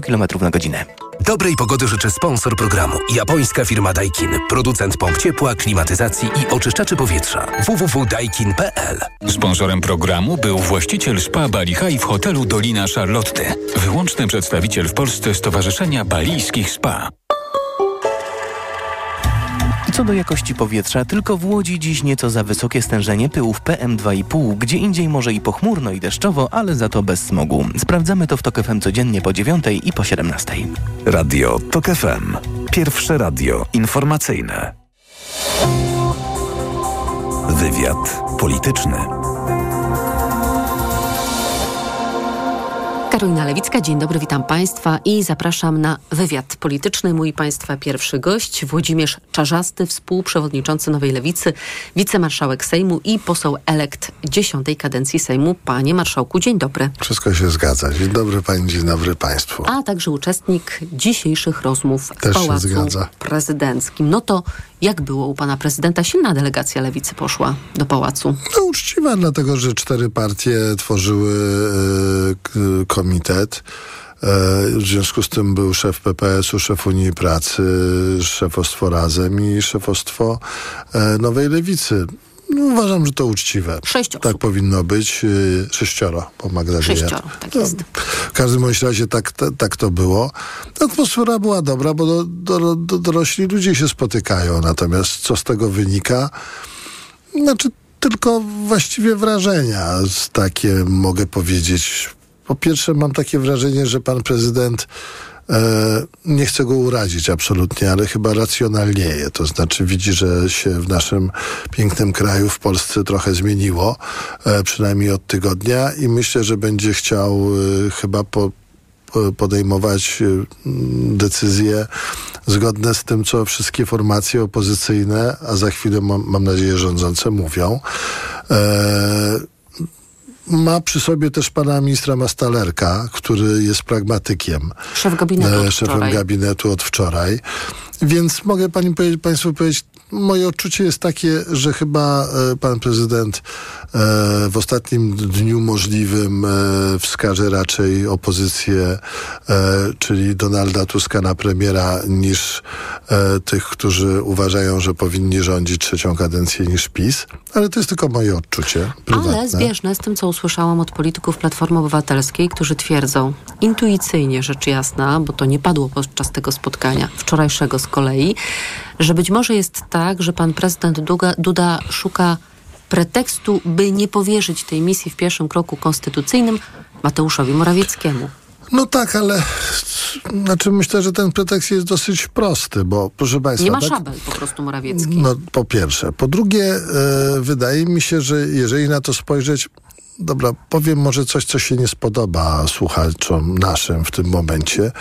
km na godzinę. Dobrej pogody życzy sponsor programu. Japońska firma Daikin. Producent pomp ciepła, klimatyzacji i oczyszczaczy powietrza. www.daikin.pl Sponsorem programu był właściciel spa Bali High w hotelu Dolina Charlotte. Wyłączny przedstawiciel w Polsce Stowarzyszenia Balijskich Spa. Co do jakości powietrza, tylko w Łodzi dziś nieco za wysokie stężenie pyłów PM2,5, gdzie indziej może i pochmurno i deszczowo, ale za to bez smogu. Sprawdzamy to w TOK FM codziennie po 9 i po 17. Radio TOK FM. Pierwsze radio informacyjne. Wywiad polityczny. Karolina Lewicka, dzień dobry, witam Państwa i zapraszam na wywiad polityczny. Mój Państwa pierwszy gość, Włodzimierz Czarzasty, współprzewodniczący Nowej Lewicy, wicemarszałek Sejmu i poseł elekt dziesiątej kadencji Sejmu. Panie Marszałku, dzień dobry. Wszystko się zgadza. Dzień dobry Pani, dzień dobry Państwu. A także uczestnik dzisiejszych rozmów Też w Pałacu. Prezydenckim. No to jak było u Pana Prezydenta? Silna delegacja Lewicy poszła do Pałacu. No uczciwa, dlatego że cztery partie tworzyły e, komitet. E, w związku z tym był szef PPS-u, szef Unii Pracy, szefostwo Razem i szefostwo e, Nowej Lewicy. No, uważam, że to uczciwe. Tak powinno być. e, Sześcioro, po Magdalenie. Sześcioro, tak jest. W każdym bądź razie tak, tak, to było. Atmosfera była dobra, bo do, do, do, dorośli ludzie się spotykają. Natomiast co z tego wynika? Znaczy, tylko właściwie wrażenia takie mogę powiedzieć. Po pierwsze, mam takie wrażenie, że pan prezydent nie chcę go urazić absolutnie, ale chyba racjonalnieje. To znaczy widzi, że się w naszym pięknym kraju, w Polsce trochę zmieniło, e, przynajmniej od tygodnia i myślę, że będzie chciał e, chyba po, po- podejmować e, decyzje zgodne z tym, co wszystkie formacje opozycyjne, a za chwilę mam, nadzieję rządzące mówią. E, ma przy sobie też pana ministra Mastalerka, który jest pragmatykiem. Szef gabinetu e, szefem wczoraj. gabinetu od wczoraj. Więc mogę pani powiedzieć, państwu powiedzieć, moje odczucie jest takie, że chyba e, pan prezydent w ostatnim dniu możliwym e, wskaże raczej opozycję, e, czyli Donalda Tuska na premiera, niż e, tych, którzy uważają, że powinni rządzić trzecią kadencję niż PiS. Ale to jest tylko moje odczucie prywatne. Ale zbieżne z tym, co usłyszałam od polityków Platformy Obywatelskiej, którzy twierdzą intuicyjnie, rzecz jasna, bo to nie padło podczas tego spotkania, wczorajszego z kolei, że być może jest tak, że pan prezydent Duda szuka pretekstu, by nie powierzyć tej misji w pierwszym kroku konstytucyjnym Mateuszowi Morawieckiemu. No tak, ale znaczy myślę, że ten pretekst jest dosyć prosty, bo proszę Państwa... Nie ma tak, szabel po prostu Morawiecki. No po pierwsze. Po drugie, e, wydaje mi się, że jeżeli na to spojrzeć, dobra, powiem może coś, co się nie spodoba słuchaczom naszym w tym momencie.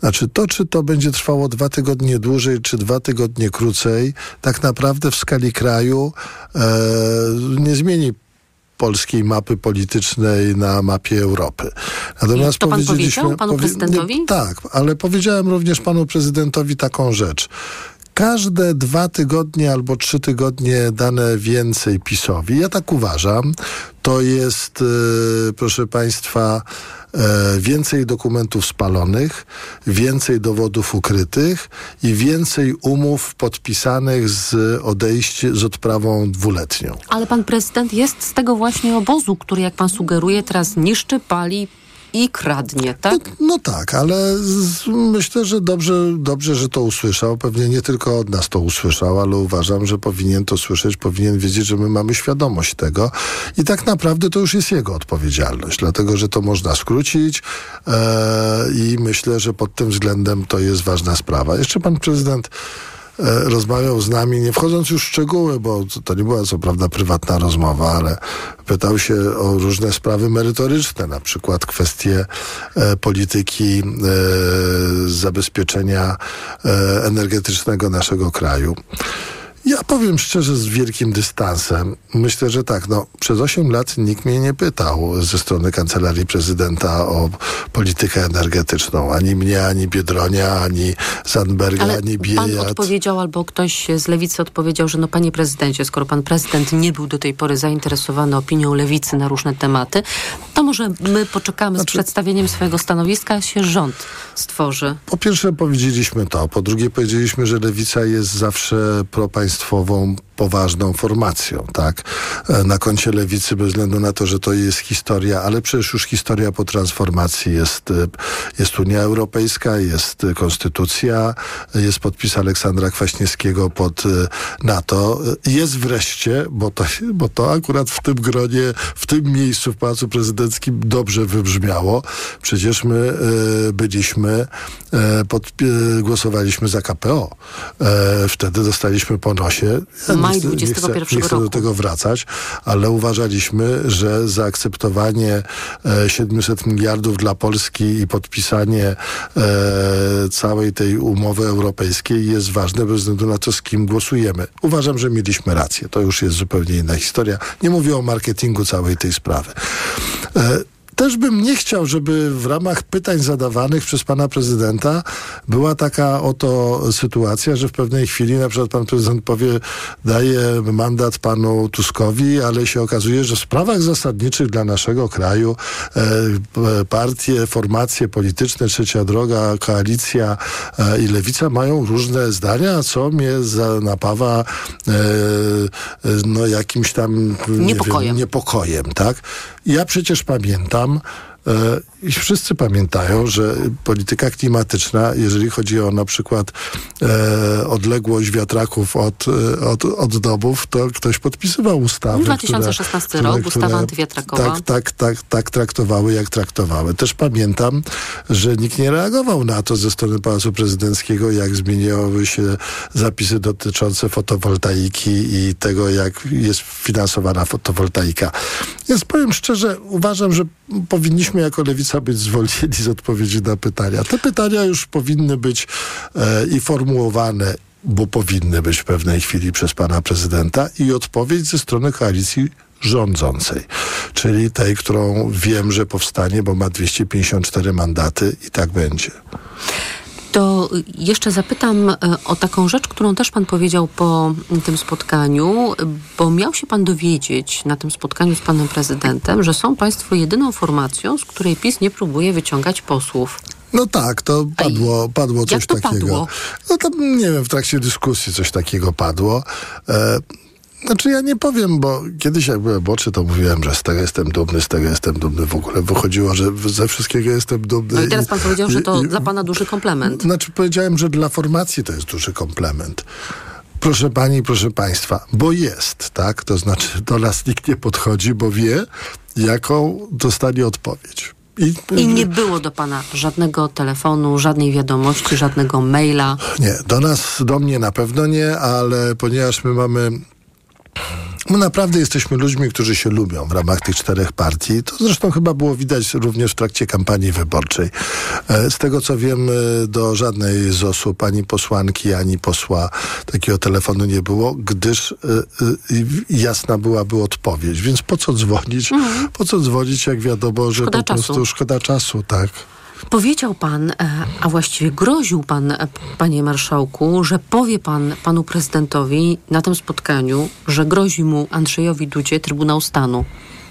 Znaczy to, czy to będzie trwało dwa tygodnie dłużej, czy dwa tygodnie krócej, tak naprawdę w skali kraju e, nie zmieni polskiej mapy politycznej na mapie Europy. Natomiast To pan powiedzieliśmy, powiedział panu prezydentowi? Nie, tak, ale powiedziałem również panu prezydentowi taką rzecz. Każde dwa tygodnie albo trzy tygodnie dane więcej PiSowi, ja tak uważam, to jest, e, proszę Państwa, e, więcej dokumentów spalonych, więcej dowodów ukrytych i więcej umów podpisanych z odejściem, z odprawą dwuletnią. Ale pan prezydent jest z tego właśnie obozu, który, jak pan sugeruje, teraz niszczy, pali i kradnie, tak? No tak, ale z, myślę, że dobrze, dobrze, że to usłyszał. Pewnie nie tylko od nas to usłyszał, ale uważam, że powinien to słyszeć, powinien wiedzieć, że my mamy świadomość tego. I tak naprawdę to już jest jego odpowiedzialność, dlatego że to można skrócić e, i myślę, że pod tym względem to jest ważna sprawa. Jeszcze pan prezydent rozmawiał z nami, nie wchodząc już w szczegóły, bo to- nie była co prawda prywatna rozmowa, ale pytał się o różne sprawy merytoryczne, na przykład kwestie e, polityki e, zabezpieczenia e, energetycznego naszego kraju. Ja powiem szczerze, z wielkim dystansem. Myślę, że tak. No, przez 8 lat nikt mnie nie pytał ze strony kancelarii prezydenta o politykę energetyczną. Ani mnie, ani Biedronia, ani Zandberga, Ale ani pan Biejat. odpowiedział, albo ktoś z lewicy odpowiedział, że no panie prezydencie, skoro pan prezydent nie był do tej pory zainteresowany opinią lewicy na różne tematy, to może my poczekamy Znaczy- z przedstawieniem swojego stanowiska, aż się rząd stworzy. Po pierwsze powiedzieliśmy to, po drugie powiedzieliśmy, że lewica jest zawsze propaństwową, poważną formacją, tak? E, Na koncie lewicy, bez względu na to, że to jest historia, ale przecież już historia po transformacji jest, e, jest Unia Europejska, jest Konstytucja, jest podpis Aleksandra Kwaśniewskiego pod e, NATO. Jest wreszcie, bo to, bo to akurat w tym gronie, w tym miejscu w Pałacu Prezydenckim dobrze wybrzmiało. Przecież my byliśmy, pod, głosowaliśmy za KPO. Wtedy dostaliśmy po nosie. Ja Maj nie chcę, nie chcę, 21 nie chcę do tego wracać, ale uważaliśmy, że zaakceptowanie e, 700 miliardów dla Polski i podpisanie e, całej tej umowy europejskiej jest ważne bez względu na to, z kim głosujemy. Uważam, że mieliśmy rację. To już jest zupełnie inna historia. Nie mówię o marketingu całej tej sprawy. E, też bym nie chciał, żeby w ramach pytań zadawanych przez pana prezydenta była taka oto sytuacja, że w pewnej chwili na przykład pan prezydent powie, daje mandat panu Tuskowi, ale się okazuje, że w sprawach zasadniczych dla naszego kraju e, p- partie, formacje polityczne, Trzecia Droga, Koalicja e, i Lewica mają różne zdania, co mnie za, napawa e, e, no, jakimś tam nie Niepokojem. Wiem, niepokojem, tak? Ja przecież pamiętam, e, i wszyscy pamiętają, że polityka klimatyczna, jeżeli chodzi o na przykład e, odległość wiatraków od, e, od, od domów, to ktoś podpisywał ustawy. 2016 które, rok, które, ustawa antywiatrakowa. Tak, tak, tak, tak traktowały, jak traktowały. Też pamiętam, że nikt nie reagował na to ze strony Pałacu Prezydenckiego, jak zmieniały się zapisy dotyczące fotowoltaiki i tego, jak jest finansowana fotowoltaika. Więc powiem szczerze, uważam, że powinniśmy jako lewica być zwolnieni z odpowiedzi na pytania. Te pytania już powinny być e, i formułowane bo powinny być w pewnej chwili przez pana prezydenta i odpowiedź ze strony koalicji rządzącej, czyli tej, którą wiem, że powstanie, bo ma 254 mandaty i tak będzie. To jeszcze zapytam e, o taką rzecz, którą też pan powiedział po tym spotkaniu, bo miał się pan dowiedzieć na tym spotkaniu z panem prezydentem, że są państwo jedyną formacją, z której PiS nie próbuje wyciągać posłów. No tak, to padło, padło coś jak to takiego. padło? No tam, nie wiem, w trakcie dyskusji coś takiego padło. E, znaczy ja nie powiem, bo kiedyś jak byłem młodszy, to mówiłem, że z tego jestem dumny, z tego jestem dumny. W ogóle wychodziło, że ze wszystkiego jestem dumny. No i teraz pan powiedział, że to i- dla pana duży komplement. Znaczy powiedziałem, że dla formacji to jest duży komplement. Proszę pani, proszę państwa, bo jest, tak? To znaczy do nas nikt nie podchodzi, bo wie, jaką dostanie odpowiedź. I, I nie było do pana żadnego telefonu, żadnej wiadomości, żadnego maila. Nie, do nas, do mnie na pewno nie, ale ponieważ my mamy. My naprawdę jesteśmy ludźmi, którzy się lubią w ramach tych czterech partii. To zresztą chyba było widać również w trakcie kampanii wyborczej. E, Z tego co wiem, e, do żadnej z osób, ani posłanki, ani posła takiego telefonu nie było, gdyż e, jasna byłaby odpowiedź. Więc po co dzwonić? Po co dzwonić, jak wiadomo, że Mhm. Szkoda po czasu. prostu szkoda czasu, tak? Powiedział pan, e, a właściwie groził pan, e, panie marszałku, że powie pan panu prezydentowi na tym spotkaniu, że grozi mu Andrzejowi Dudzie Trybunał Stanu.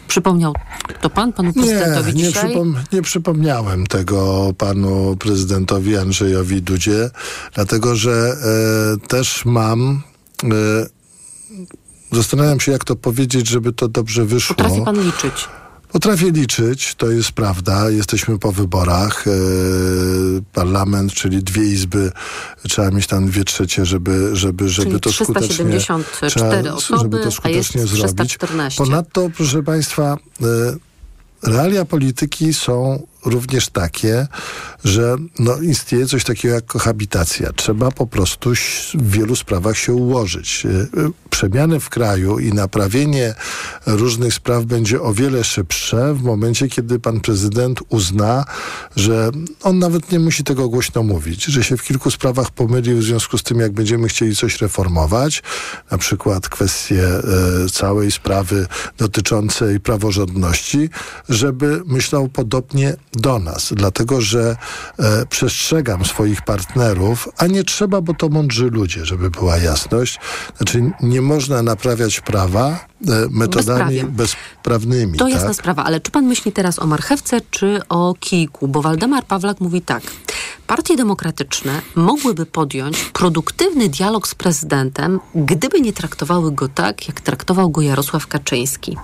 Przypomniał to pan panu prezydentowi nie, nie, dzisiaj? przypom- nie przypomniałem tego panu prezydentowi Andrzejowi Dudzie, dlatego że e, też mam. E, zastanawiam się, jak to powiedzieć, żeby to dobrze wyszło. Potrafi pan liczyć. Potrafię liczyć, to jest prawda. Jesteśmy po wyborach. E, parlament, czyli dwie izby, trzeba mieć tam dwie trzecie, żeby, żeby, żeby Czyli to skutecznie, 374 trzeba, osoby, żeby a to jest skutecznie zrobić. 314. Ponadto, proszę Państwa, e, realia polityki są również takie, że no, istnieje coś takiego jak kohabitacja. Trzeba po prostu w wielu sprawach się ułożyć. Y, y, przemiany w kraju i naprawienie różnych spraw będzie o wiele szybsze w momencie, kiedy pan prezydent uzna, że on nawet nie musi tego głośno mówić, że się w kilku sprawach pomylił w związku z tym, jak będziemy chcieli coś reformować, na przykład kwestie e, całej sprawy dotyczącej praworządności, żeby myślał podobnie do nas, dlatego że e, przestrzegam swoich partnerów, a nie trzeba, bo to mądrzy ludzie, żeby była jasność. Znaczy nie można naprawiać prawa e, metodami bezprawnymi. To tak? jasna sprawa, ale czy pan myśli teraz o marchewce czy o kijku? Bo Waldemar Pawlak mówi tak. Partie demokratyczne mogłyby podjąć produktywny dialog z prezydentem, gdyby nie traktowały go tak, jak traktował go Jarosław Kaczyński.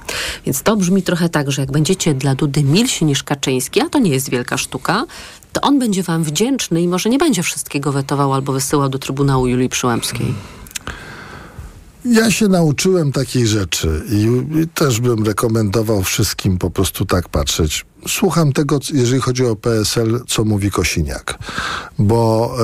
Więc to brzmi trochę tak, że jak będziecie dla Dudy milsi niż Kaczyński, a to nie jest wielka sztuka, to on będzie wam wdzięczny i może nie będzie wszystkiego wetował albo wysyłał do Trybunału Julii Przyłębskiej. Ja się nauczyłem takiej rzeczy i, i też bym rekomendował wszystkim po prostu tak patrzeć. Słucham tego, jeżeli chodzi o PSL, co mówi Kosiniak. Bo e,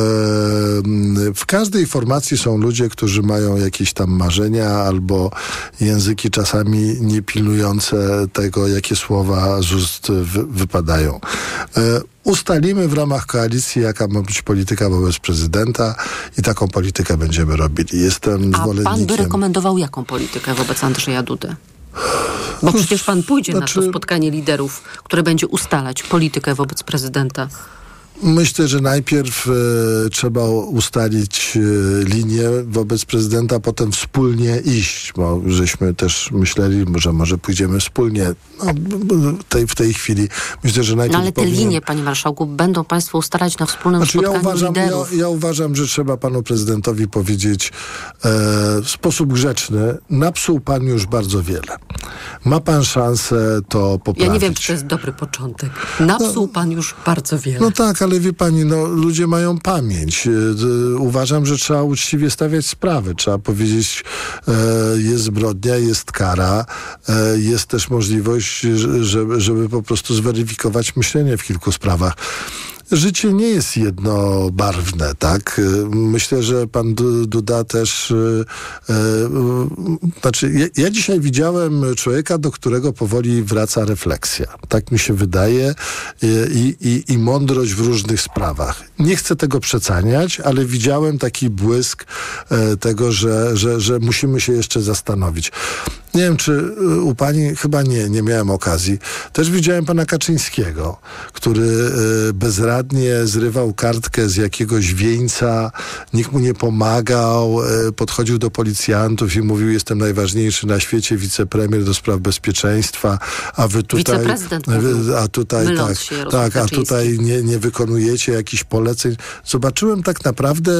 w każdej formacji są ludzie, którzy mają jakieś tam marzenia albo języki czasami niepilnujące tego, jakie słowa z ust wy, wypadają. E, ustalimy w ramach koalicji, jaka ma być polityka wobec prezydenta i taką politykę będziemy robili. Jestem A pan by zwolennikiem... rekomendował jaką politykę wobec Andrzeja Dudy? Bo przecież pan pójdzie na to Znaczy- spotkanie liderów, które będzie ustalać politykę wobec prezydenta. Myślę, że najpierw e, trzeba ustalić e, linię wobec prezydenta, potem wspólnie iść, bo żeśmy też myśleli, że może pójdziemy wspólnie. No, tej, w tej chwili myślę, że najpierw No ale te powinien- linie, panie marszałku, będą państwo ustalać na wspólnym Znaczy, ja spotkaniu uważam, ja, liderów. ja uważam, że trzeba panu prezydentowi powiedzieć e, w sposób grzeczny, napsuł pan już bardzo wiele. Ma pan szansę to poprawić. Ja nie wiem, czy to jest dobry początek. Napsuł pan już bardzo wiele. No tak, ale wie pani, no, ludzie mają pamięć. E, Uważam, że trzeba uczciwie stawiać sprawy. Trzeba powiedzieć, e, jest zbrodnia, jest kara, e, jest też możliwość, że- żeby, żeby po prostu zweryfikować myślenie w kilku sprawach. Życie nie jest jednobarwne, tak? Myślę, że pan Du- Duda też. E, e, znaczy, ja, ja dzisiaj widziałem człowieka, do którego powoli wraca refleksja. Tak mi się wydaje. E, I, i, i mądrość w różnych sprawach. Nie chcę tego przeceniać, ale widziałem taki błysk tego, że, że, że musimy się jeszcze zastanowić. Nie wiem, czy e, u pani, chyba nie, nie miałem okazji. Też widziałem pana Kaczyńskiego, który e, bezradnie zrywał kartkę z jakiegoś wieńca, nikt mu nie pomagał, e, podchodził do policjantów i mówił, jestem najważniejszy na świecie, wicepremier do spraw bezpieczeństwa, a wy tutaj... A tutaj tak, tak, a tutaj nie, nie wykonujecie jakichś poleceń. Zobaczyłem tak naprawdę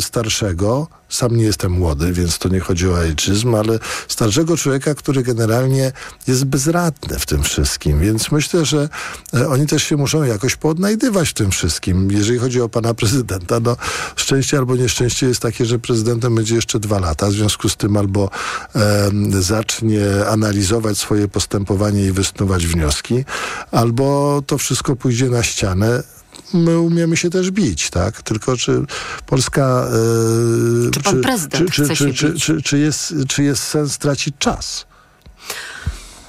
starszego, sam nie jestem młody, więc to nie chodzi o ageizm, ale starszego człowieka, który generalnie jest bezradny w tym wszystkim. Więc myślę, że e, oni też się muszą jakoś poodnajdywać w tym wszystkim. Jeżeli chodzi o pana prezydenta, no szczęście albo nieszczęście jest takie, że prezydentem będzie jeszcze dwa lata. W związku z tym albo em, zacznie analizować swoje postępowanie i wysnuwać wnioski, albo to wszystko pójdzie na ścianę my umiemy się też bić, tak? Tylko czy Polska... e, Czy pan prezydent czy, chce czy, się czy, bić? czy, czy, jest, czy jest sens tracić czas?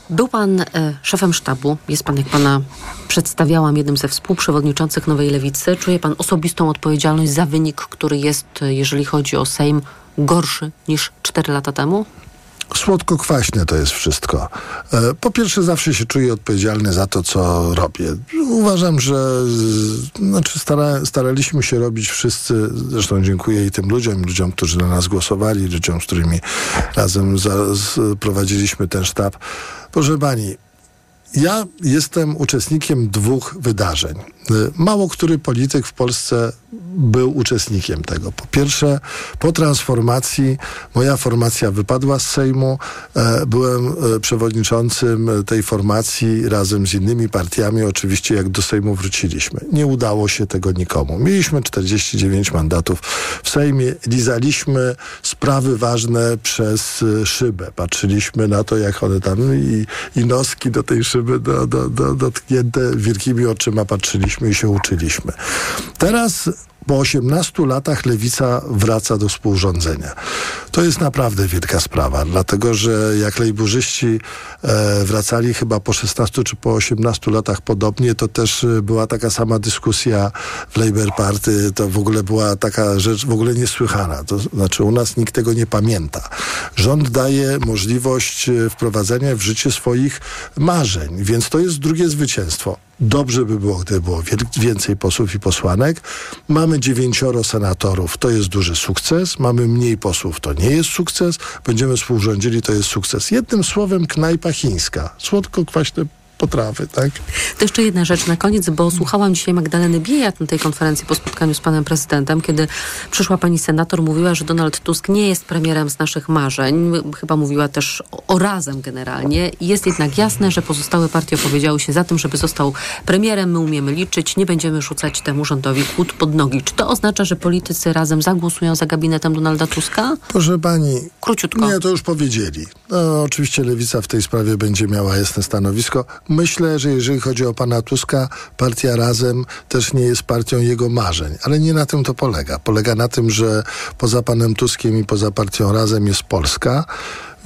Był pan e, szefem sztabu, jest pan, jak pana przedstawiałam, jednym ze współprzewodniczących Nowej Lewicy. Czuje pan osobistą odpowiedzialność za wynik, który jest, e, jeżeli chodzi o Sejm, gorszy niż 4 lata temu? Słodko-kwaśne to jest wszystko. E, Po pierwsze, zawsze się czuję odpowiedzialny za to, co robię. Uważam, że znaczy stara, staraliśmy się robić wszyscy, zresztą dziękuję i tym ludziom, ludziom, którzy na nas głosowali, ludziom, z którymi razem za, z, prowadziliśmy ten sztab. Proszę pani, ja jestem uczestnikiem dwóch wydarzeń. Y, Mało który polityk w Polsce był uczestnikiem tego. Po pierwsze, po transformacji moja formacja wypadła z Sejmu. E, Byłem e, przewodniczącym tej formacji razem z innymi partiami, oczywiście jak do Sejmu wróciliśmy. Nie udało się tego nikomu. Mieliśmy 49 mandatów w Sejmie, lizaliśmy sprawy ważne przez e, szybę. Patrzyliśmy na to, jak one tam i, i noski do tej szyby były do, do, do, dotknięte, wielkimi oczyma patrzyliśmy i się uczyliśmy. Teraz po 18 latach lewica wraca do współrządzenia. To jest naprawdę wielka sprawa, dlatego że jak lejburzyści e, wracali chyba po 16 czy po 18 latach podobnie, to też e, była taka sama dyskusja w Labour Party. To w ogóle była taka rzecz w ogóle niesłychana. To znaczy u nas nikt tego nie pamięta. Rząd daje możliwość e, wprowadzenia w życie swoich marzeń, więc to jest drugie zwycięstwo. Dobrze by było, gdyby było więcej posłów i posłanek. Mamy dziewięcioro senatorów, to jest duży sukces. Mamy mniej posłów, to nie jest sukces. Będziemy współrządzili, to jest sukces. Jednym słowem, knajpa chińska. Słodko-kwaśne potrawy, tak? To jeszcze jedna rzecz na koniec, bo słuchałam dzisiaj Magdaleny Biejat na tej konferencji po spotkaniu z panem prezydentem, kiedy przyszła pani senator, mówiła, że Donald Tusk nie jest premierem z naszych marzeń. Chyba mówiła też o, razem generalnie. Jest jednak jasne, że pozostałe partie opowiedziały się za tym, żeby został premierem. My umiemy liczyć, nie będziemy rzucać temu rządowi kłód pod nogi. Czy to oznacza, że politycy razem zagłosują za gabinetem Donalda Tuska? Proszę pani. Króciutko. Nie, to już powiedzieli. No, oczywiście Lewica w tej sprawie będzie miała jasne stanowisko. Myślę, że jeżeli chodzi o pana Tuska, partia Razem też nie jest partią jego marzeń. Ale nie na tym to polega. Polega na tym, że poza panem Tuskiem i poza partią Razem jest Polska.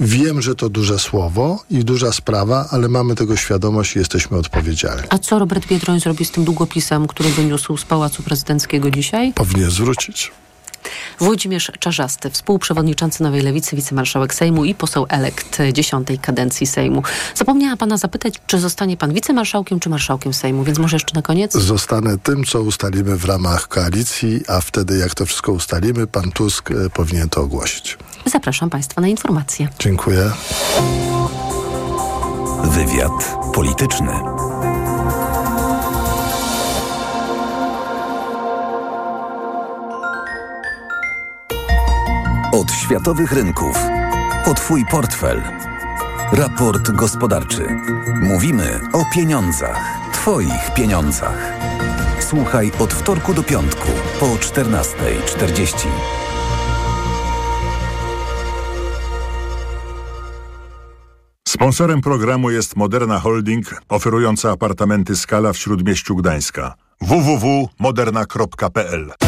Wiem, że to duże słowo i duża sprawa, ale mamy tego świadomość i jesteśmy odpowiedzialni. A co Robert Biedroń zrobi z tym długopisem, który wyniósł z Pałacu Prezydenckiego dzisiaj? Powinien zwrócić. Włodzimierz Czarzasty, współprzewodniczący Nowej Lewicy, wicemarszałek Sejmu i poseł elekt dziesiątej kadencji Sejmu. Zapomniała pana zapytać, czy zostanie pan wicemarszałkiem, czy marszałkiem Sejmu, więc może jeszcze na koniec? Zostanę tym, co ustalimy w ramach koalicji, a wtedy jak to wszystko ustalimy, pan Tusk e, powinien to ogłosić. Zapraszam państwa na informacje. Dziękuję. Wywiad polityczny. Od światowych rynków. O Twój portfel. Raport gospodarczy. Mówimy o pieniądzach. Twoich pieniądzach. Słuchaj od wtorku do piątku po 14.40. Sponsorem programu jest Moderna Holding, oferująca apartamenty Skala w Śródmieściu Gdańska. www.moderna.pl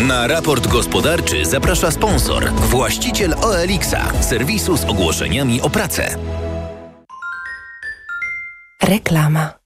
Na raport gospodarczy zaprasza sponsor, właściciel OLX-a, serwisu z ogłoszeniami o pracę. Reklama.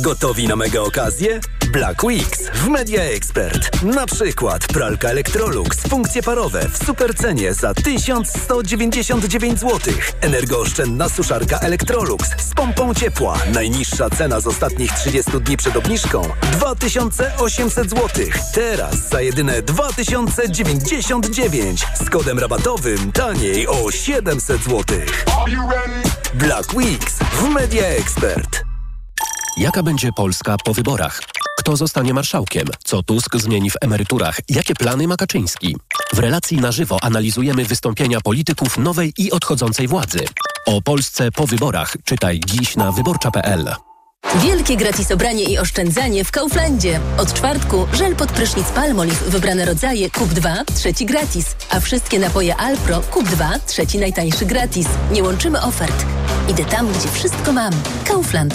Gotowi na mega okazję? Black Weeks w Media Expert. Na przykład pralka Electrolux, funkcje parowe w supercenie za 1199 zł. Energooszczędna suszarka Electrolux z pompą ciepła. Najniższa cena z ostatnich 30 dni przed obniżką 2800 zł. Teraz za jedyne 2099 z kodem rabatowym taniej o 700 zł. Black Weeks w Media Expert. Jaka będzie Polska po wyborach? Kto zostanie marszałkiem? Co Tusk zmieni w emeryturach? Jakie plany ma Kaczyński? W relacji na żywo analizujemy wystąpienia polityków nowej i odchodzącej władzy. O Polsce po wyborach czytaj dziś na wyborcza.pl. Wielkie gratis obranie i oszczędzanie w Kauflandzie. Od czwartku żel pod prysznic Palmolive wybrane rodzaje kup 2, trzeci gratis. A wszystkie napoje Alpro kup 2, trzeci najtańszy gratis. Nie łączymy ofert. Idę tam, gdzie wszystko mam. Kaufland.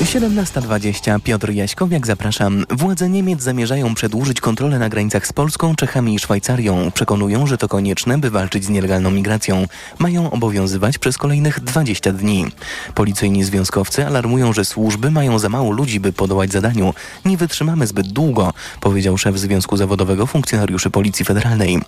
17.20 Piotr Jaśkowiak, zapraszam. Władze Niemiec zamierzają przedłużyć kontrolę na granicach z Polską, Czechami i Szwajcarią. Przekonują, że to konieczne, by walczyć z nielegalną migracją. Mają obowiązywać przez kolejnych 20 dni. Policyjni związkowcy alarmują, że służby mają za mało ludzi, by podołać zadaniu. Nie wytrzymamy zbyt długo, powiedział szef Związku Zawodowego Funkcjonariuszy Policji Federalnej.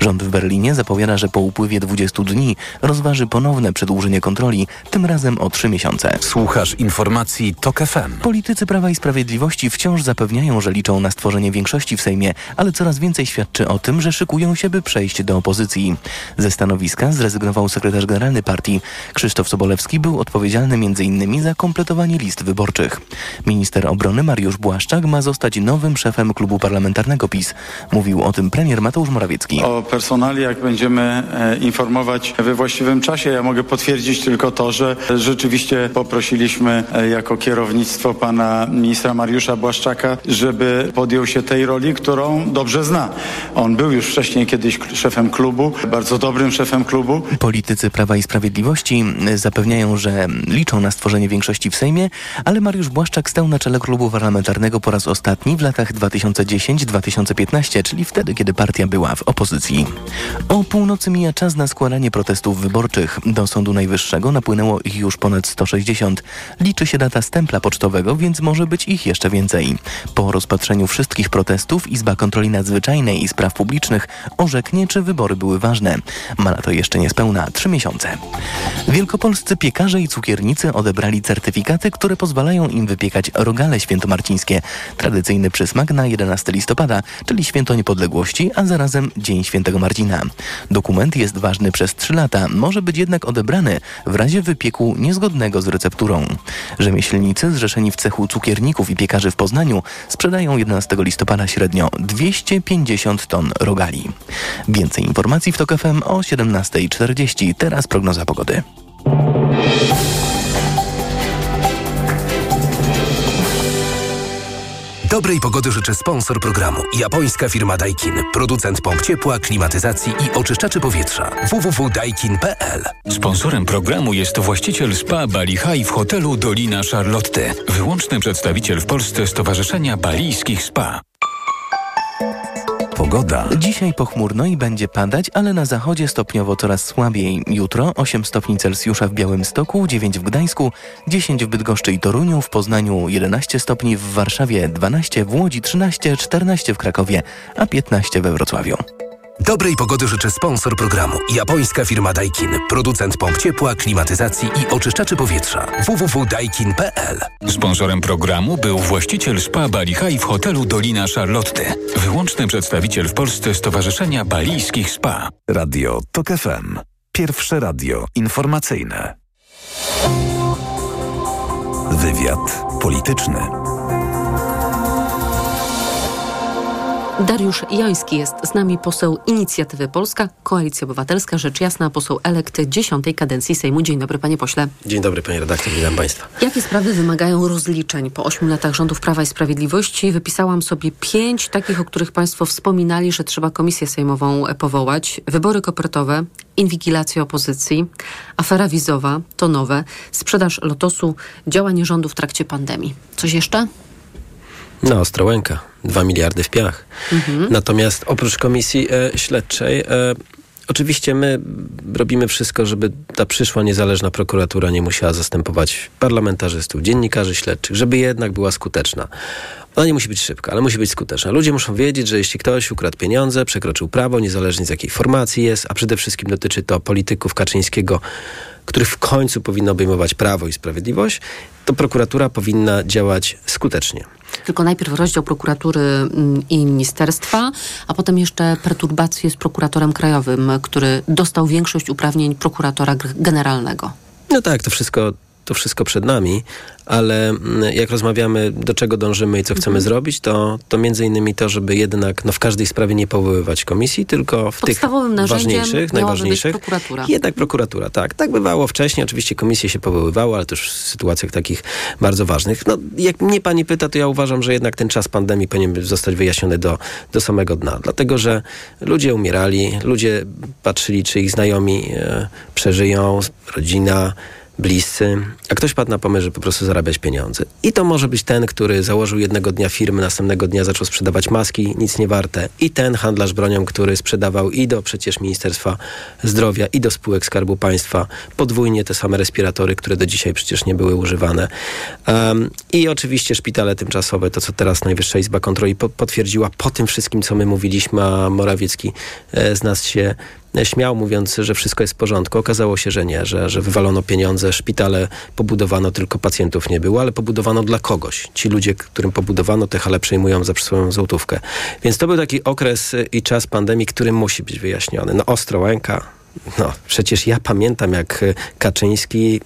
Rząd w Berlinie zapowiada, że po upływie 20 dni rozważy ponowne przedłużenie kontroli, tym razem o 3 miesiące. Słuchasz informacji TOK FM. Politycy Prawa i Sprawiedliwości wciąż zapewniają, że liczą na stworzenie większości w Sejmie, ale coraz więcej świadczy o tym, że szykują się, by przejść do opozycji. Ze stanowiska zrezygnował sekretarz generalny partii. Krzysztof Sobolewski był odpowiedzialny m.in. za kompletowanie list wyborczych. Minister obrony Mariusz Błaszczak ma zostać nowym szefem klubu parlamentarnego PiS. Mówił o tym premier Mateusz Morawiecki. O personaliach będziemy e, informować we właściwym czasie. Ja mogę potwierdzić tylko to, że rzeczywiście poprosiliśmy e, jako kierownictwo pana ministra Mariusza Błaszczaka, żeby podjął się tej roli, którą dobrze zna. On był już wcześniej kiedyś szefem klubu, bardzo dobrym szefem klubu. Politycy Prawa i Sprawiedliwości zapewniają, że liczą na stworzenie większości w Sejmie, ale Mariusz Błaszczak stał na czele klubu parlamentarnego po raz ostatni w latach 2010-2015, czyli wtedy, kiedy partia była w opozycji. O północy mija czas na składanie protestów wyborczych. Do Sądu Najwyższego napłynęło ich już ponad 160. Liczy się data stempla pocztowego, więc może być ich jeszcze więcej. Po rozpatrzeniu wszystkich protestów Izba Kontroli Nadzwyczajnej i Spraw Publicznych orzeknie, czy wybory były ważne. Ma na to jeszcze niespełna trzy miesiące. Wielkopolscy piekarze i cukiernicy odebrali certyfikaty, które pozwalają im wypiekać rogale świętomarcińskie. Tradycyjny przysmak na 11 listopada, czyli święto niepodległości, a zarazem Dzień Świętego Marcina. Dokument jest ważny przez 3 lata, może być jednak odebrany w razie wypieku niezgodnego z recepturą. Zrzeszeni w cechu cukierników i piekarzy w Poznaniu sprzedają 11 listopada średnio 250 ton rogali. Więcej informacji w TOK FM o 17.40. Teraz prognoza pogody. Dobrej pogody życzy sponsor programu. Japońska firma Daikin. Producent pomp ciepła, klimatyzacji i oczyszczaczy powietrza. www.daikin.pl Sponsorem programu jest właściciel spa Bali High w hotelu Dolina Charlotte. Wyłączny przedstawiciel w Polsce Stowarzyszenia Balijskich Spa. Pogoda. Dzisiaj pochmurno i będzie padać, ale na zachodzie stopniowo coraz słabiej. Jutro 8 stopni Celsjusza w Białymstoku, 9 w Gdańsku, 10 w Bydgoszczy i Toruniu, w Poznaniu 11 stopni, w Warszawie 12, w Łodzi 13, 14 w Krakowie, a 15 we Wrocławiu. Dobrej pogody życzy sponsor programu. Japońska firma Daikin. Producent pomp ciepła, klimatyzacji i oczyszczaczy powietrza. www.daikin.pl Sponsorem programu był właściciel spa Bali High w hotelu Dolina Charlotte. Wyłączny przedstawiciel w Polsce Stowarzyszenia Balijskich Spa. Radio TOK FM. Pierwsze radio informacyjne. Wywiad polityczny. Dariusz Joński jest z nami, poseł Inicjatywy Polska, Koalicja Obywatelska, rzecz jasna, poseł elekt dziesiątej kadencji Sejmu. Dzień dobry, panie pośle. Dzień dobry, panie redaktor, witam państwa. Jakie sprawy wymagają rozliczeń po ośmiu latach rządów Prawa i Sprawiedliwości? Wypisałam sobie pięć takich, o których państwo wspominali, że trzeba komisję sejmową powołać. Wybory kopertowe, inwigilacja opozycji, afera wizowa, to nowe, sprzedaż lotosu, działanie rządu w trakcie pandemii. Coś jeszcze? No, Ostrołęka. Dwa miliardy w piach. Mhm. Natomiast oprócz komisji e, śledczej, e, oczywiście my robimy wszystko, żeby ta przyszła niezależna prokuratura nie musiała zastępować parlamentarzystów, dziennikarzy śledczych, żeby jednak była skuteczna. Ona nie musi być szybka, ale musi być skuteczna. Ludzie muszą wiedzieć, że jeśli ktoś ukradł pieniądze, przekroczył prawo, niezależnie z jakiej formacji jest, a przede wszystkim dotyczy to polityków Kaczyńskiego, których w końcu powinno obejmować prawo i sprawiedliwość, to prokuratura powinna działać skutecznie. Tylko najpierw rozdział prokuratury mm, i ministerstwa, a potem jeszcze perturbacje z prokuratorem krajowym, który dostał większość uprawnień prokuratora generalnego. No tak, to wszystko to wszystko przed nami, ale mm, jak rozmawiamy, do czego dążymy i co chcemy mhm. zrobić, to, to między innymi to, żeby jednak no, w każdej sprawie nie powoływać komisji, tylko w tych ważniejszych, najważniejszych. prokuratura. Jednak prokuratura, tak. Tak bywało wcześniej. Oczywiście komisje się powoływały, ale też w sytuacjach takich bardzo ważnych. No, jak mnie pani pyta, to ja uważam, że jednak ten czas pandemii powinien zostać wyjaśniony do, do samego dna. Dlatego, że ludzie umierali, ludzie patrzyli, czy ich znajomi e, przeżyją, rodzina, bliscy, a ktoś padł na pomysł, żeby po prostu zarabiać pieniądze. I to może być ten, który założył jednego dnia firmy, następnego dnia zaczął sprzedawać maski, nic nie warte. I ten handlarz bronią, który sprzedawał i do przecież Ministerstwa Zdrowia, i do spółek Skarbu Państwa podwójnie te same respiratory, które do dzisiaj przecież nie były używane. Um, I oczywiście szpitale tymczasowe, to co teraz Najwyższa Izba Kontroli po potwierdziła po tym wszystkim, co my mówiliśmy, a Morawiecki e, z nas się śmiał, mówiąc, że wszystko jest w porządku. Okazało się, że nie, że, że wywalono pieniądze, szpitale pobudowano, tylko pacjentów nie było, ale pobudowano dla kogoś. Ci ludzie, którym pobudowano te hale, przejmują za swoją złotówkę. Więc to był taki okres i czas pandemii, który musi być wyjaśniony. No Ostrołęka, no przecież ja pamiętam, jak Kaczyński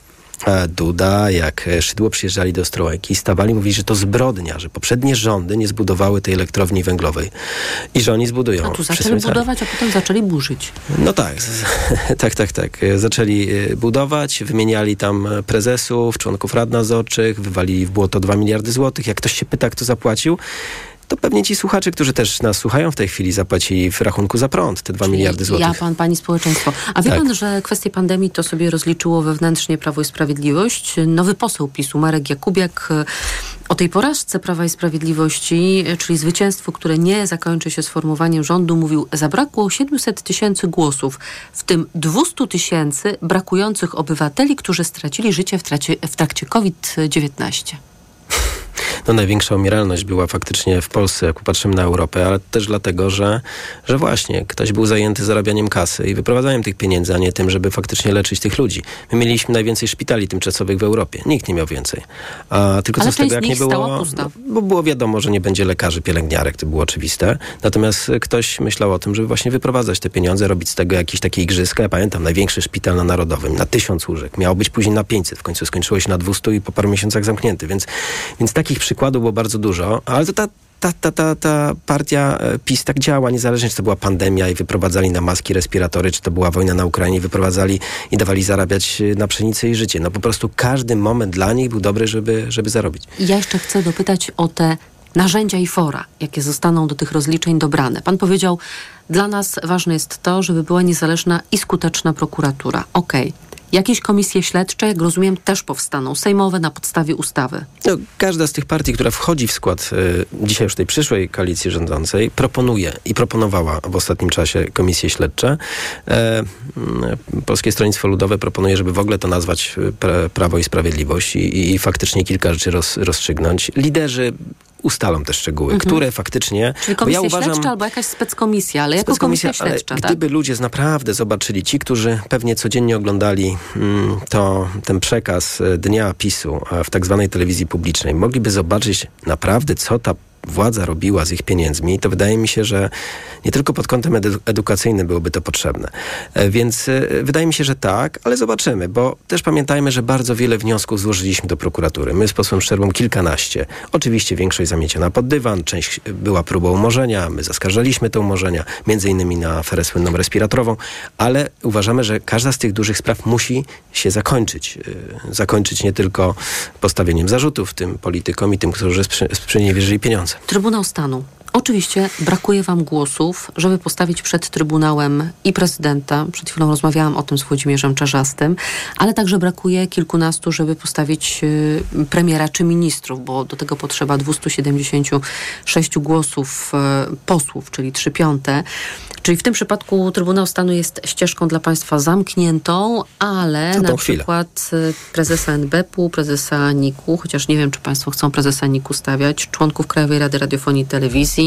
Duda, jak e, Szydło przyjeżdżali do Ostrołęki, stawali, mówili, że to zbrodnia, że poprzednie rządy nie zbudowały tej elektrowni węglowej i że oni zbudują. A tu zaczęli budować, a potem zaczęli burzyć. No tak, tak, tak, tak. E, zaczęli budować, wymieniali tam prezesów, członków rad nadzorczych, wywalili w błoto 2 miliardy złotych. Jak ktoś się pyta, kto zapłacił, to pewnie ci słuchacze, którzy też nas słuchają w tej chwili, zapłacili w rachunku za prąd te 2 Czyli miliardy złotych. Ja, pan, pani społeczeństwo. A wie tak. pan, że kwestię pandemii to sobie rozliczyło wewnętrznie Prawo i Sprawiedliwość? Nowy poseł PiSu, Marek Jakubiak, o tej porażce Prawa i Sprawiedliwości, czyli zwycięstwo, które nie zakończy się sformowaniem rządu, mówił, zabrakło 700 tysięcy głosów, w tym 200 tysięcy brakujących obywateli, którzy stracili życie w, tracie, w trakcie COVID-19 no, największa umieralność była faktycznie w Polsce, jak popatrzymy na Europę, ale też dlatego, że, że właśnie ktoś był zajęty zarabianiem kasy i wyprowadzaniem tych pieniędzy, a nie tym, żeby faktycznie leczyć tych ludzi. My mieliśmy najwięcej szpitali tymczasowych w Europie. Nikt nie miał więcej. A tylko ale co z tego, jak nie było. No, bo było wiadomo, że nie będzie lekarzy, pielęgniarek, to było oczywiste. Natomiast ktoś myślał o tym, żeby właśnie wyprowadzać te pieniądze, robić z tego jakieś takie igrzyska. Ja pamiętam, największy szpital na Narodowym, na tysiąc łóżek. Miał być później na 500. W końcu skończyło się na 200 i po paru miesiącach zamknięty. Więc, więc takich przykładów było bardzo dużo, ale to ta, ta, ta, ta, ta partia e, PiS tak działa, niezależnie czy to była pandemia i wyprowadzali na maski, respiratory, czy to była wojna na Ukrainie, wyprowadzali i dawali zarabiać e, na pszenicę i życie. No po prostu każdy moment dla nich był dobry, żeby, żeby zarobić. Ja jeszcze chcę dopytać o te narzędzia i fora, jakie zostaną do tych rozliczeń dobrane. Pan powiedział, dla nas ważne jest to, żeby była niezależna i skuteczna prokuratura. Okej. Okay. Jakieś komisje śledcze, jak rozumiem, też powstaną, sejmowe na podstawie ustawy. No, każda z tych partii, która wchodzi w skład y, dzisiaj już tej przyszłej koalicji rządzącej, proponuje i proponowała w ostatnim czasie komisje śledcze. E, Polskie Stronnictwo Ludowe proponuje, żeby w ogóle to nazwać y, pra, Prawo i Sprawiedliwość i, i faktycznie kilka rzeczy roz, rozstrzygnąć. Liderzy ustalą te szczegóły, mhm. które faktycznie... Czyli komisja ja uważam, śledcza albo jakaś speckomisja, ale jako komisja śledcza, tak? Gdyby ludzie naprawdę zobaczyli, ci, którzy pewnie codziennie oglądali mm, to, ten przekaz e, Dnia PiSu w tak zwanej telewizji publicznej, mogliby zobaczyć naprawdę, co ta władza robiła z ich pieniędzmi, to wydaje mi się, że nie tylko pod kątem edu edukacyjnym byłoby to potrzebne. E, więc e, wydaje mi się, że tak, ale zobaczymy, bo też pamiętajmy, że bardzo wiele wniosków złożyliśmy do prokuratury. My z posłem Szczerbą kilkanaście. Oczywiście większość zamieciona pod dywan, część była próbą umorzenia, my zaskarżaliśmy te umorzenia, między innymi na aferę słynną respiratorową, ale uważamy, że każda z tych dużych spraw musi się zakończyć. E, zakończyć nie tylko postawieniem zarzutów tym politykom i tym, którzy sprzeniewierzyli pieniądze. Trybunał Stanu. Oczywiście brakuje wam głosów, żeby postawić przed Trybunałem i prezydenta. Przed chwilą rozmawiałam o tym z Włodzimierzem Czarzastym, ale także brakuje kilkunastu, żeby postawić y, premiera czy ministrów, bo do tego potrzeba 276 głosów y, posłów, czyli trzy piąte. Czyli w tym przypadku Trybunał Stanu jest ścieżką dla państwa zamkniętą, ale na, na przykład y, prezesa NBP-u, prezesa NIK-u, chociaż nie wiem, czy państwo chcą prezesa NIK-u stawiać, członków Krajowej Rady Radiofonii i Telewizji,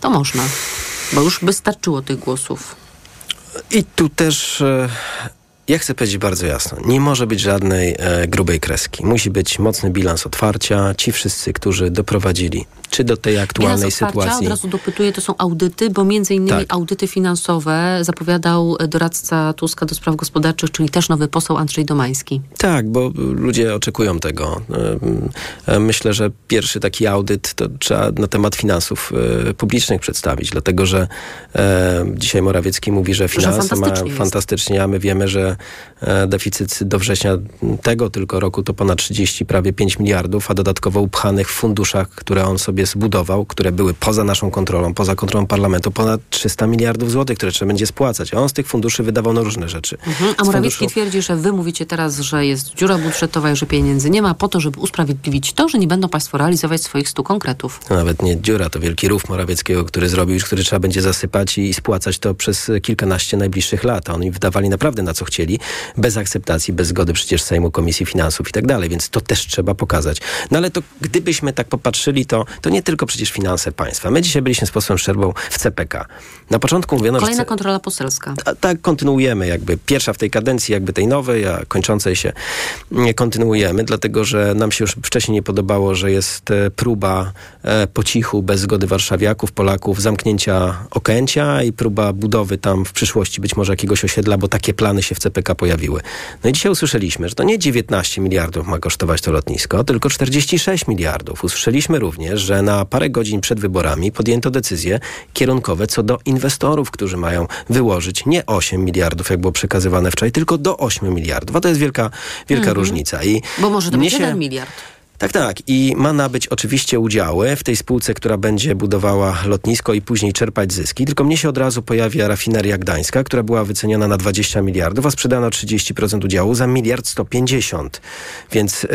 to można, bo już by starczyło tych głosów. I tu też e, ja chcę powiedzieć bardzo jasno, nie może być żadnej e, grubej kreski. Musi być mocny bilans otwarcia. Ci wszyscy, którzy doprowadzili czy do tej aktualnej bilans sytuacji. Od razu dopytuję, to są audyty, bo między innymi tak. audyty finansowe zapowiadał doradca Tuska do spraw gospodarczych, czyli też nowy poseł Andrzej Domański. Tak, bo ludzie oczekują tego. E, e, myślę, że pierwszy taki audyt to trzeba na temat finansów e, publicznych przedstawić, dlatego że dzisiaj Morawiecki mówi, że finanse że mają fantastycznie, a my wiemy, że deficyt do września tego tylko roku to ponad 30, prawie 5 miliardów, a dodatkowo upchanych w funduszach, które on sobie zbudował, które były poza naszą kontrolą, poza kontrolą parlamentu, ponad 300 miliardów złotych, które trzeba będzie spłacać. A on z tych funduszy wydawał na różne rzeczy. Mhm. A Morawiecki funduszu... twierdzi, że wy mówicie teraz, że jest dziura budżetowa i że pieniędzy nie ma po to, żeby usprawiedliwić to, że nie będą państwo realizować swoich stu konkretów. No, nawet nie dziura, to wielki rów Morawieckiego, który zrobił, który trzeba będzie zasypać i spłacać to przez kilkanaście najbliższych lat. A oni wydawali naprawdę na co chcieli bez akceptacji, bez zgody przecież Sejmu, Komisji Finansów i tak dalej, więc to też trzeba pokazać. No ale to gdybyśmy tak popatrzyli, to, to to nie tylko przecież finanse państwa. My dzisiaj byliśmy z posłem Szczerbą w CPK. Na początku mówiono, Kolejna że... kontrola poselska. Tak kontynuujemy jakby. Pierwsza w tej kadencji jakby tej nowej, a kończącej się kontynuujemy, dlatego że nam się już wcześniej nie podobało, że jest e, próba e, po cichu, bez zgody warszawiaków, Polaków, zamknięcia Okęcia i próba budowy tam w przyszłości być może jakiegoś osiedla, bo takie plany się w CPK pojawiły. No i dzisiaj usłyszeliśmy, że to nie 19 miliardów ma kosztować to lotnisko, tylko 46 miliardów. Usłyszeliśmy również, że na parę godzin przed wyborami podjęto decyzje kierunkowe co do inwestorów, którzy mają wyłożyć nie 8 miliardów, jak było przekazywane wczoraj, tylko do 8 miliardów. A to jest wielka, wielka Mhm. różnica. I Bo może to być się- jeden miliard. Tak, tak. I ma nabyć oczywiście udziały w tej spółce, która będzie budowała lotnisko i później czerpać zyski. Tylko mnie się od razu pojawia rafineria gdańska, która była wyceniona na 20 miliardów, a sprzedano 30% udziału za miliard 150. Więc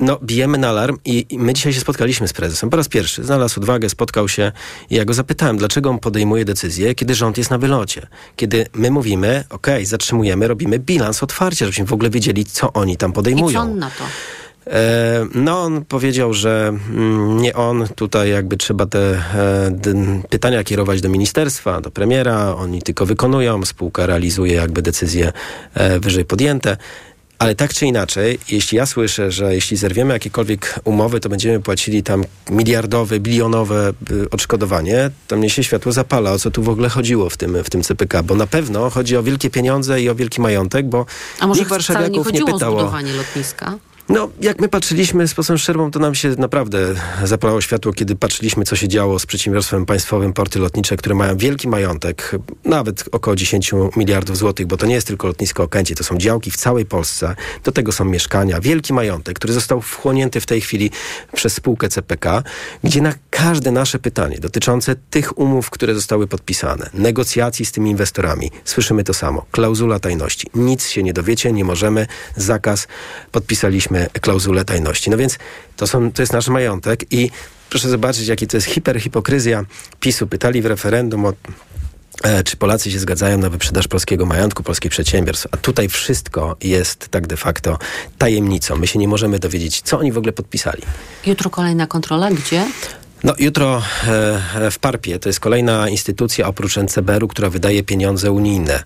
no, bijemy na alarm i, i my dzisiaj się spotkaliśmy z prezesem. Po raz pierwszy znalazł odwagę, spotkał się i ja go zapytałem, dlaczego on podejmuje decyzję, kiedy rząd jest na wylocie. Kiedy my mówimy, okej, zatrzymujemy, robimy bilans otwarcia, żebyśmy w ogóle wiedzieli, co oni tam I podejmują. co on na to? E, No, on powiedział, że mm, nie on, tutaj jakby trzeba te e, pytania kierować do ministerstwa, do premiera, oni tylko wykonują, spółka realizuje jakby decyzje e, wyżej podjęte. Ale tak czy inaczej, jeśli ja słyszę, że jeśli zerwiemy jakiekolwiek umowy, to będziemy płacili tam miliardowe, bilionowe y, odszkodowanie, to mnie się światło zapala, o co tu w ogóle chodziło w tym, w tym CPK, bo na pewno chodzi o wielkie pieniądze i o wielki majątek, bo A może nikt wcale nie warszawiaków nie chodziło o pytał o... zbudowanie lotniska? No, jak my patrzyliśmy z posłem Szczerbą, to nam się naprawdę zapalało światło, kiedy patrzyliśmy, co się działo z przedsiębiorstwem państwowym Porty Lotnicze, które mają wielki majątek, nawet około 10 miliardów złotych, bo to nie jest tylko lotnisko Okęcie, to są działki w całej Polsce, do tego są mieszkania, wielki majątek, który został wchłonięty w tej chwili przez spółkę CPK, gdzie na każde nasze pytanie dotyczące tych umów, które zostały podpisane, negocjacji z tymi inwestorami, słyszymy to samo, klauzula tajności. Nic się nie dowiecie, nie możemy, zakaz, podpisaliśmy klauzulę tajności. No więc to, są, to jest nasz majątek i proszę zobaczyć, jaki to jest hiperhipokryzja PiSu. Pytali w referendum o e, czy Polacy się zgadzają na wyprzedaż polskiego majątku, polskich przedsiębiierstw. A tutaj wszystko jest tak de facto tajemnicą. My się nie możemy dowiedzieć, co oni w ogóle podpisali. Jutro kolejna kontrola, gdzie? No jutro e, w Parpie to jest kolejna instytucja oprócz NCBR-u, która wydaje pieniądze unijne.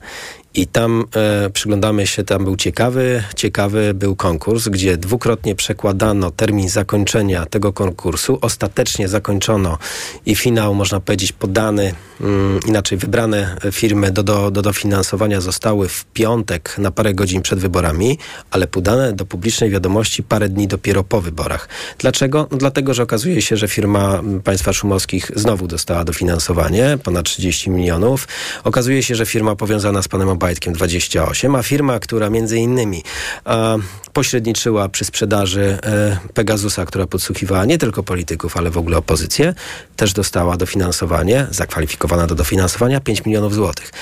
I tam e, przyglądamy się, tam był ciekawy, ciekawy był konkurs, gdzie dwukrotnie przekładano termin zakończenia tego konkursu. Ostatecznie zakończono i finał, można powiedzieć, podany, mm, inaczej wybrane firmy do, do, do dofinansowania zostały w piątek na parę godzin przed wyborami, ale podane do publicznej wiadomości parę dni dopiero po wyborach. Dlaczego? No dlatego, że okazuje się, że firma mm, państwa szumowskich znowu dostała dofinansowanie, ponad 30 milionów. Okazuje się, że firma powiązana z panem Obajtkiem 28, a firma, która między innymi a, pośredniczyła przy sprzedaży e, Pegasusa, która podsłuchiwała nie tylko polityków, ale w ogóle opozycję, też dostała dofinansowanie, zakwalifikowana do dofinansowania 5 milionów złotych.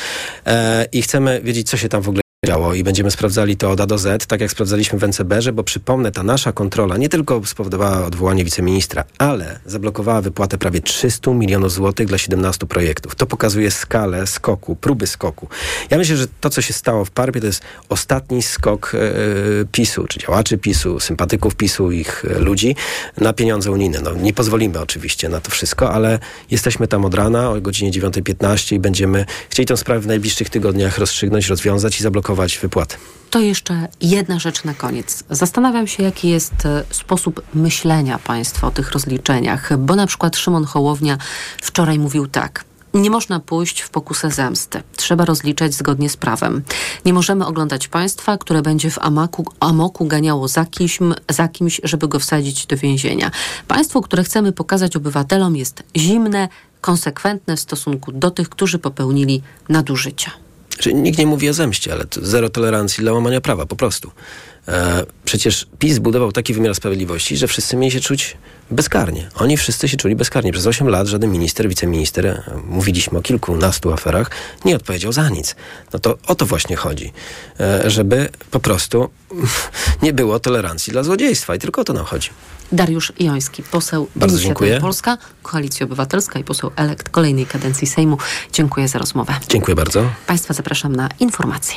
E, I chcemy wiedzieć, co się tam w ogóle i będziemy sprawdzali to od A do Z, tak jak sprawdzaliśmy w NCBR-ze, bo przypomnę, ta nasza kontrola nie tylko spowodowała odwołanie wiceministra, ale zablokowała wypłatę prawie 300 milionów złotych dla 17 projektów. To pokazuje skalę skoku, próby skoku. Ja myślę, że to, co się stało w Parpie, to jest ostatni skok e, PiSu, czy działaczy PiSu, sympatyków PiSu, ich e, ludzi na pieniądze unijne. No, nie pozwolimy oczywiście na to wszystko, ale jesteśmy tam od rana o godzinie 9.15 i będziemy chcieli tę sprawę w najbliższych tygodniach rozstrzygnąć, rozwiązać i zablokować wypłaty. To jeszcze jedna rzecz na koniec. Zastanawiam się, jaki jest e, sposób myślenia państwa o tych rozliczeniach, bo na przykład Szymon Hołownia wczoraj mówił tak. Nie można pójść w pokusę zemsty. Trzeba rozliczać zgodnie z prawem. Nie możemy oglądać państwa, które będzie w amaku, amoku ganiało za kimś, za kimś, żeby go wsadzić do więzienia. Państwo, które chcemy pokazać obywatelom, jest zimne, konsekwentne w stosunku do tych, którzy popełnili nadużycia. Czyli nikt nie mówi o zemście, ale zero tolerancji dla łamania prawa, po prostu. E, przecież PiS zbudował taki wymiar sprawiedliwości, że wszyscy mieli się czuć bezkarnie. Oni wszyscy się czuli bezkarnie. Przez 8 lat żaden minister, wiceminister, e, mówiliśmy o kilkunastu aferach, nie odpowiedział za nic. No to o to właśnie chodzi. E, żeby po prostu nie było tolerancji dla złodziejstwa i tylko o to nam chodzi. Dariusz Joński, poseł Bardzo dziękuję. Polska, Koalicja Obywatelska i poseł elekt kolejnej kadencji Sejmu. Dziękuję za rozmowę. Dziękuję bardzo. Państwa zapraszam na informacje.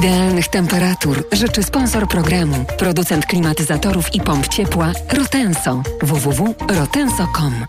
Idealnych temperatur życzy sponsor programu, producent klimatyzatorów i pomp ciepła Rotenso. www.rotenso.com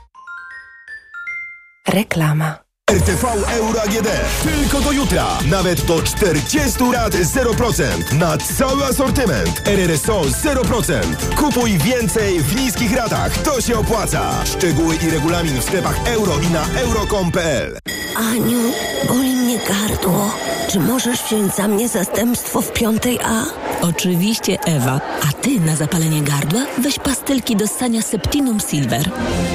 Reklama. RTV Euro AGD. Tylko do jutra. Nawet do 40 lat 0%. Na cały asortyment. RRSO 0%. Kupuj więcej w niskich ratach. To się opłaca. Szczegóły i regulamin w sklepach euro i na euro.com.pl Aniu, boli mnie gardło. Czy możesz wziąć za mnie zastępstwo w piątej A? Oczywiście, Ewa. A ty na zapalenie gardła weź pastylki do ssania Septinum Silver.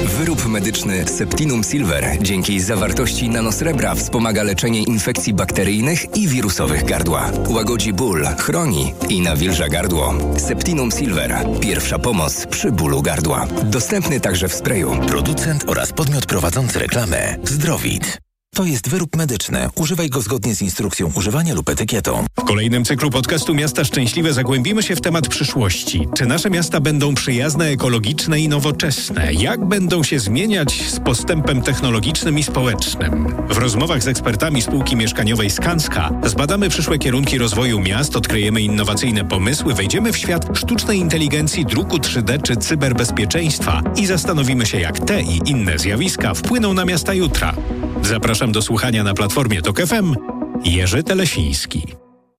Wyrób medyczny Septinum Silver dzięki zawartości nanosrebra wspomaga leczenie infekcji bakteryjnych i wirusowych gardła. Łagodzi ból, chroni i nawilża gardło. Septinum Silver. Pierwsza pomoc przy bólu gardła. Dostępny także w sprayu. Producent oraz podmiot prowadzący reklamę Zdrowit. To jest wyrób medyczny. Używaj go zgodnie z instrukcją używania lub etykietą. W kolejnym cyklu podcastu Miasta Szczęśliwe zagłębimy się w temat przyszłości. Czy nasze miasta będą przyjazne, ekologiczne i nowoczesne? Jak będą się zmieniać z postępem technologicznym i społecznym? W rozmowach z ekspertami spółki mieszkaniowej Skanska zbadamy przyszłe kierunki rozwoju miast, odkryjemy innowacyjne pomysły, wejdziemy w świat sztucznej inteligencji, druku 3D czy cyberbezpieczeństwa i zastanowimy się, jak te i inne zjawiska wpłyną na miasta jutra. Zapraszam do słuchania na platformie Tok FM Jerzy Telesiński.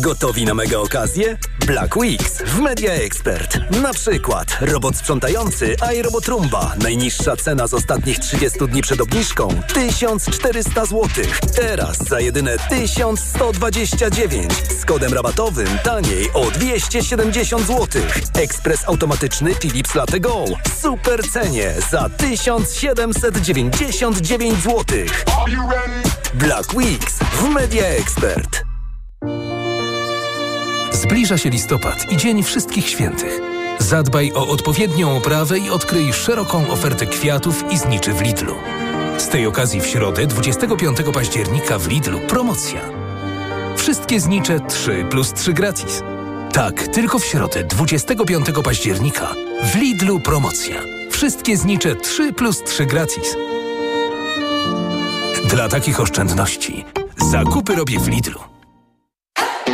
Gotowi na mega okazję? Black Weeks w Media Expert. Na przykład robot sprzątający iRobot Roomba. Najniższa cena z ostatnich 30 dni przed obniżką 1400 zł. Teraz za jedyne 1129. Z kodem rabatowym taniej o 270 zł. Ekspres automatyczny Philips Latte Go. Super cenie za 1799 zł. Black Weeks w Media Expert. Zbliża się listopad i Dzień Wszystkich Świętych. Zadbaj o odpowiednią oprawę i odkryj szeroką ofertę kwiatów i zniczy w Lidlu. Z tej okazji w środę 25 października w Lidlu promocja. Wszystkie znicze 3 plus 3 gratis. Tak, tylko w środę 25 października w Lidlu promocja. Wszystkie znicze 3 plus 3 gratis. Dla takich oszczędności zakupy robię w Lidlu.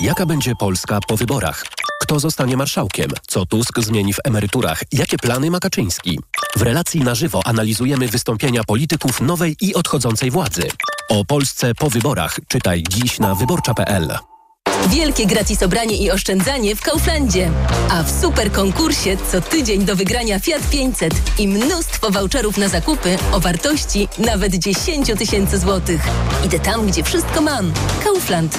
Jaka będzie Polska po wyborach? Kto zostanie marszałkiem? Co Tusk zmieni w emeryturach? Jakie plany ma Kaczyński? W relacji na żywo analizujemy wystąpienia polityków nowej i odchodzącej władzy. O Polsce po wyborach czytaj dziś na wyborcza.pl. Wielkie gratis obranie i oszczędzanie w Kauflandzie. A w super konkursie co tydzień do wygrania Fiat 500 i mnóstwo voucherów na zakupy o wartości nawet 10 tysięcy złotych. Idę tam, gdzie wszystko mam. Kaufland.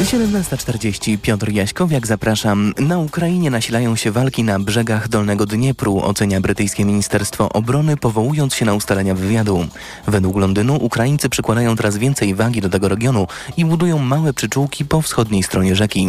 17.40 Piotr Jaśkowiak, zapraszam. Na Ukrainie nasilają się walki na brzegach Dolnego Dniepru, ocenia brytyjskie Ministerstwo Obrony, powołując się na ustalenia wywiadu. Według Londynu Ukraińcy przykładają teraz więcej wagi do tego regionu i budują małe przyczółki po wschodniej stronie rzeki.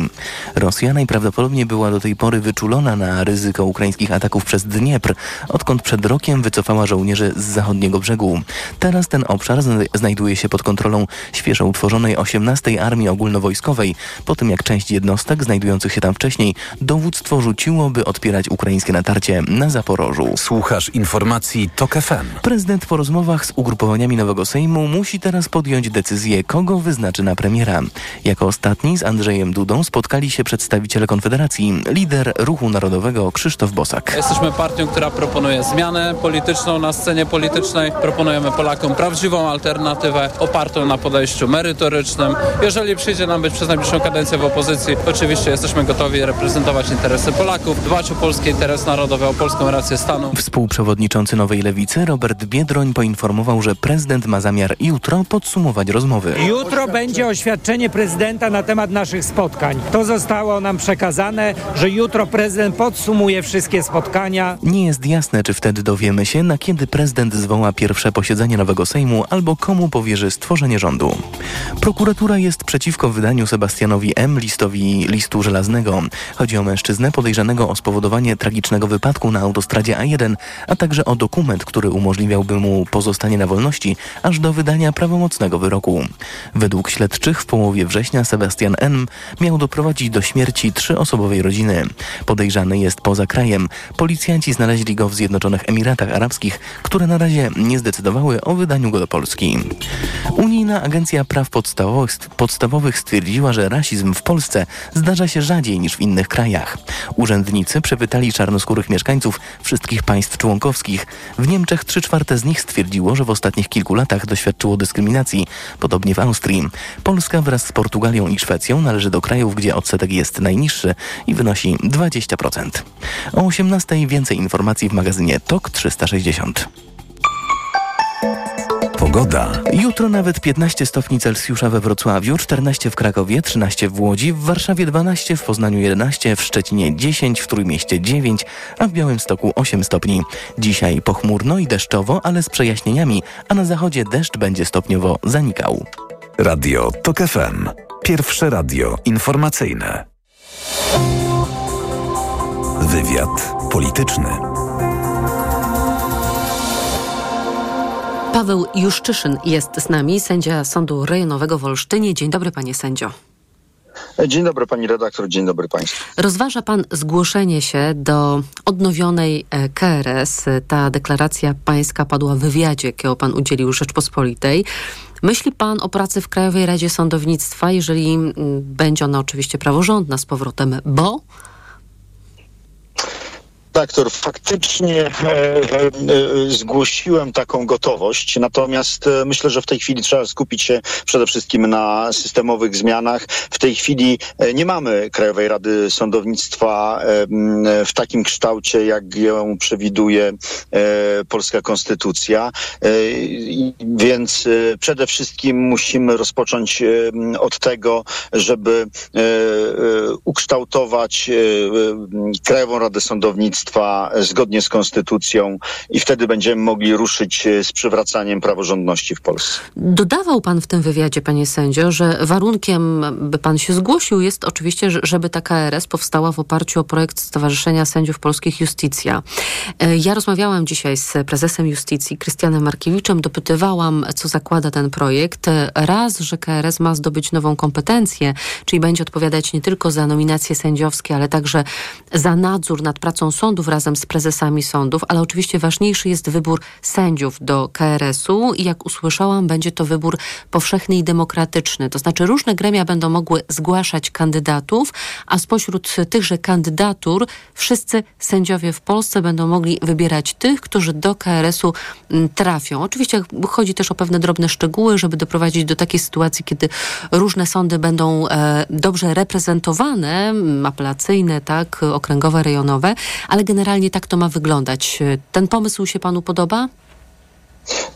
Rosja najprawdopodobniej była do tej pory wyczulona na ryzyko ukraińskich ataków przez Dniepr, odkąd przed rokiem wycofała żołnierzy z zachodniego brzegu. Teraz ten obszar znajduje się pod kontrolą świeżo utworzonej 18 Armii Ogólnowojskowej, po tym jak część jednostek znajdujących się tam wcześniej dowództwo rzuciło, by odpierać ukraińskie natarcie na Zaporożu. Słuchasz informacji TOK FM. Prezydent po rozmowach z ugrupowaniami nowego Sejmu musi teraz podjąć decyzję, kogo wyznaczy na premiera. Jako ostatni z Andrzejem Dudą spotkali się przedstawiciele Konfederacji, lider Ruchu Narodowego Krzysztof Bosak. Jesteśmy partią, która proponuje zmianę polityczną na scenie politycznej. Proponujemy Polakom prawdziwą alternatywę opartą na podejściu merytorycznym. Jeżeli przyjdzie nam być przez najbliższą kadencję w opozycji. Oczywiście jesteśmy gotowi reprezentować interesy Polaków, dbać o polskie interesy narodowe, o polską rację stanu. Współprzewodniczący Nowej Lewicy Robert Biedroń poinformował, że prezydent ma zamiar jutro podsumować rozmowy. Jutro będzie oświadczenie prezydenta na temat naszych spotkań. To zostało nam przekazane, że jutro prezydent podsumuje wszystkie spotkania. Nie jest jasne, czy wtedy dowiemy się, na kiedy prezydent zwoła pierwsze posiedzenie nowego Sejmu albo komu powierzy stworzenie rządu. Prokuratura jest przeciwko wydaniu Sebastianowi M. listowi listu żelaznego. Chodzi o mężczyznę podejrzanego o spowodowanie tragicznego wypadku na autostradzie A1, a także o dokument, który umożliwiałby mu pozostanie na wolności aż do wydania prawomocnego wyroku. Według śledczych w połowie września Sebastian M. miał doprowadzić do śmierci trzyosobowej rodziny. Podejrzany jest poza krajem. Policjanci znaleźli go w Zjednoczonych Emiratach Arabskich, które na razie nie zdecydowały o wydaniu go do Polski. Unijna Agencja Praw Podstawowych, podstawowych stwierdziła, że rasizm w Polsce zdarza się rzadziej niż w innych krajach. Urzędnicy przepytali czarnoskórych mieszkańców wszystkich państw członkowskich. W Niemczech 3 czwarte z nich stwierdziło, że w ostatnich kilku latach doświadczyło dyskryminacji, podobnie w Austrii. Polska wraz z Portugalią i Szwecją należy do krajów, gdzie odsetek jest najniższy i wynosi 20%. O 18 więcej informacji w magazynie TOK 360. Pogoda. Jutro nawet 15 stopni Celsjusza we Wrocławiu, 14 w Krakowie, 13 w Łodzi, w Warszawie 12, w Poznaniu 11, w Szczecinie 10, w Trójmieście 9, a w Białymstoku 8 stopni. Dzisiaj pochmurno i deszczowo, ale z przejaśnieniami, a na zachodzie deszcz będzie stopniowo zanikał. Radio TOK FM. Pierwsze radio informacyjne. Wywiad polityczny. Paweł Juszczyszyn jest z nami, sędzia Sądu Rejonowego w Olsztynie. Dzień dobry, panie sędzio. Dzień dobry pani redaktor, dzień dobry państwu. Rozważa pan zgłoszenie się do odnowionej e, KRS. Ta deklaracja pańska padła w wywiadzie, jakiego pan udzielił Rzeczpospolitej. Myśli pan o pracy w Krajowej Radzie Sądownictwa, jeżeli będzie ona oczywiście praworządna z powrotem, bo redaktor, faktycznie e, e, e, zgłosiłem taką gotowość, natomiast e, myślę, że w tej chwili trzeba skupić się przede wszystkim na systemowych zmianach. W tej chwili e, nie mamy Krajowej Rady Sądownictwa e, w takim kształcie, jak ją przewiduje polska konstytucja, więc przede wszystkim musimy rozpocząć od tego, żeby ukształtować Krajową Radę Sądownictwa państwa zgodnie z konstytucją i wtedy będziemy mogli ruszyć e, z przywracaniem praworządności w Polsce. Dodawał pan w tym wywiadzie, panie sędzio, że warunkiem, by pan się zgłosił, jest oczywiście, żeby ta KRS powstała w oparciu o projekt Stowarzyszenia Sędziów Polskich Justicja. E, ja rozmawiałam dzisiaj z prezesem Justicji, Krystianem Markiewiczem, dopytywałam, co zakłada ten projekt. Raz, że KRS ma zdobyć nową kompetencję, czyli będzie odpowiadać nie tylko za nominacje sędziowskie, ale także za nadzór nad pracą sądu, sądów razem z prezesami sądów, ale oczywiście ważniejszy jest wybór sędziów do KRS-u i jak usłyszałam, będzie to wybór powszechny i demokratyczny. To znaczy różne gremia będą mogły zgłaszać kandydatów, a spośród tychże kandydatur wszyscy sędziowie w Polsce będą mogli wybierać tych, którzy do KRS-u mm, trafią. Oczywiście chodzi też o pewne drobne szczegóły, żeby doprowadzić do takiej sytuacji, kiedy różne sądy będą e, dobrze reprezentowane, mm, apelacyjne, tak, okręgowe, rejonowe, ale generalnie tak to ma wyglądać. Ten pomysł się panu podoba?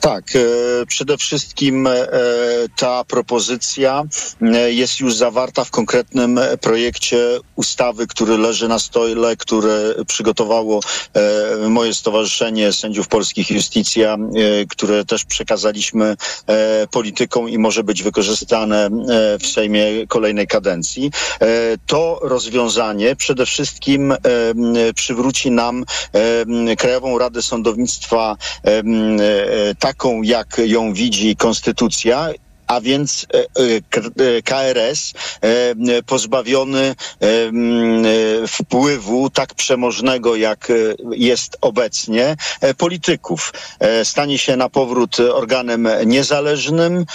Tak, e, przede wszystkim e, ta propozycja e, jest już zawarta w konkretnym projekcie ustawy, który leży na stole, które przygotowało moje Stowarzyszenie Sędziów Polskich Justicja, które też przekazaliśmy politykom i może być wykorzystane w Sejmie kolejnej kadencji. To rozwiązanie przede wszystkim przywróci nam Krajową Radę Sądownictwa taką, jak ją widzi konstytucja a więc e, e, KRS e, pozbawiony wpływu tak przemożnego, jak jest obecnie, polityków. Stanie się na powrót organem niezależnym,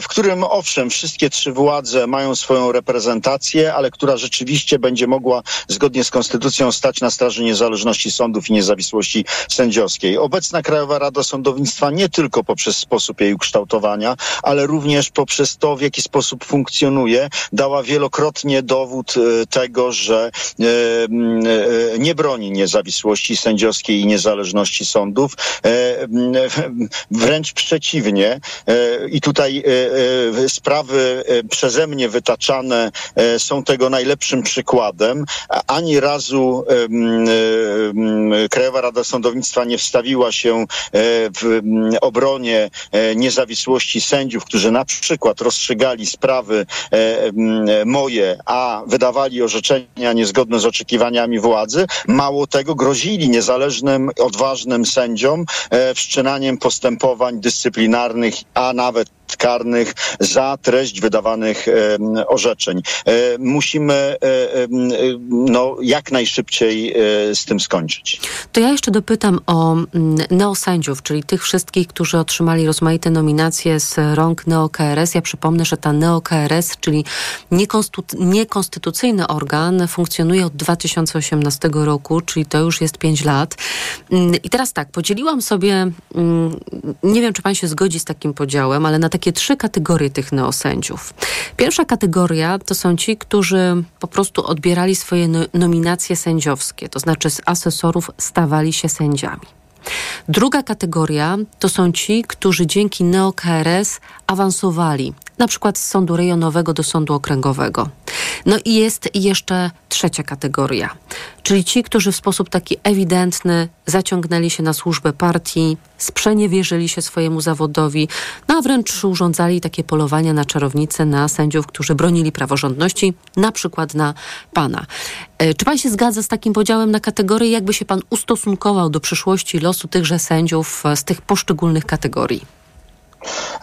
w którym owszem, wszystkie trzy władze mają swoją reprezentację, ale która rzeczywiście będzie mogła zgodnie z konstytucją stać na straży niezależności sądów i niezawisłości sędziowskiej. Obecna Krajowa Rada Sądownictwa nie tylko poprzez sposób jej ukształtowania, ale również również poprzez to, w jaki sposób funkcjonuje, dała wielokrotnie dowód e, tego, że e, e, nie broni niezawisłości sędziowskiej i niezależności sądów. Wręcz przeciwnie. I tutaj sprawy przeze mnie wytaczane są tego najlepszym przykładem. Ani razu Krajowa Rada Sądownictwa nie wstawiła się w obronie niezawisłości sędziów, którzy na przykład rozstrzygali sprawy e, moje, a wydawali orzeczenia niezgodne z oczekiwaniami władzy, mało tego grozili niezależnym, odważnym sędziom e, wszczynaniem postępowań dyscyplinarnych, a nawet karnych za treść wydawanych e, orzeczeń. E, musimy e, no, jak najszybciej e, z tym skończyć. To ja jeszcze dopytam o mm, neosędziów, czyli tych wszystkich, którzy otrzymali rozmaite nominacje z rąk NeoKRS. Ja przypomnę, że ta NeoKRS, czyli niekonstytucyjny organ, funkcjonuje od 2018 roku, czyli to już jest 5 lat. Mm, I teraz tak, podzieliłam sobie, mm, nie wiem, czy pan się zgodzi z takim podziałem, ale na takie trzy kategorie tych neosędziów. Pierwsza kategoria to są ci, którzy po prostu odbierali swoje no nominacje sędziowskie, to znaczy z asesorów stawali się sędziami. Druga kategoria to są ci, którzy dzięki NeoKRS awansowali, na przykład z sądu rejonowego do sądu okręgowego. No i jest jeszcze trzecia kategoria, czyli ci, którzy w sposób taki ewidentny zaciągnęli się na służbę partii, sprzeniewierzyli się swojemu zawodowi, no a wręcz urządzali takie polowania na czarownice, na sędziów, którzy bronili praworządności, na przykład na pana. E, czy pan się zgadza z takim podziałem na kategorie? Jakby się pan ustosunkował do przyszłości losu tychże sędziów z tych poszczególnych kategorii?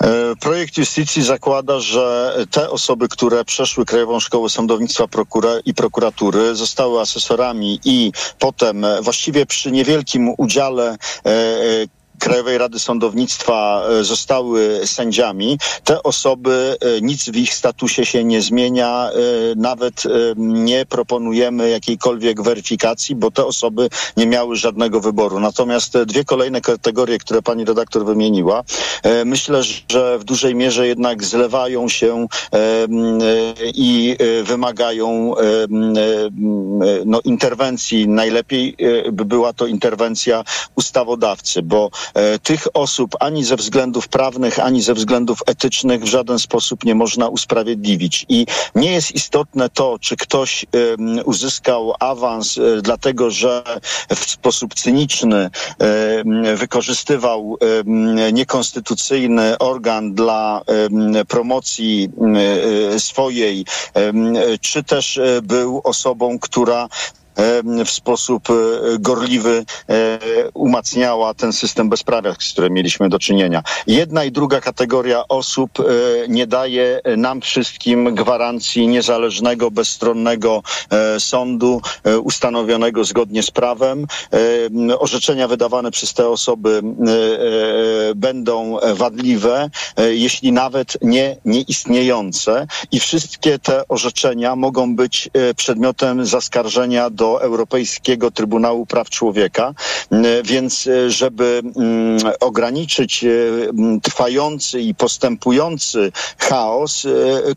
E, projekt Justicji zakłada, że te osoby, które przeszły Krajową Szkołę Sądownictwa prokura i Prokuratury, zostały asesorami i potem właściwie przy niewielkim udziale e, e Krajowej Rady Sądownictwa e, zostały sędziami, te osoby, e, nic w ich statusie się nie zmienia, e, nawet nie proponujemy jakiejkolwiek weryfikacji, bo te osoby nie miały żadnego wyboru. Natomiast dwie kolejne kategorie, które pani redaktor wymieniła, myślę, że w dużej mierze jednak zlewają się i wymagają no, interwencji. Najlepiej by była to interwencja ustawodawcy, bo tych osób ani ze względów prawnych, ani ze względów etycznych w żaden sposób nie można usprawiedliwić. I nie jest istotne to, czy ktoś uzyskał awans e, dlatego, że w sposób cyniczny wykorzystywał niekonstytucyjny organ dla promocji swojej, czy też e, był osobą, która w sposób e, gorliwy e, umacniała ten system bezprawia, z którym mieliśmy do czynienia. Jedna i druga kategoria osób e, nie daje nam wszystkim gwarancji niezależnego, bezstronnego sądu ustanowionego zgodnie z prawem. Orzeczenia wydawane przez te osoby będą wadliwe, jeśli nawet nie nieistniejące i wszystkie te orzeczenia mogą być przedmiotem zaskarżenia do do Europejskiego Trybunału Praw Człowieka, więc żeby ograniczyć trwający i postępujący chaos,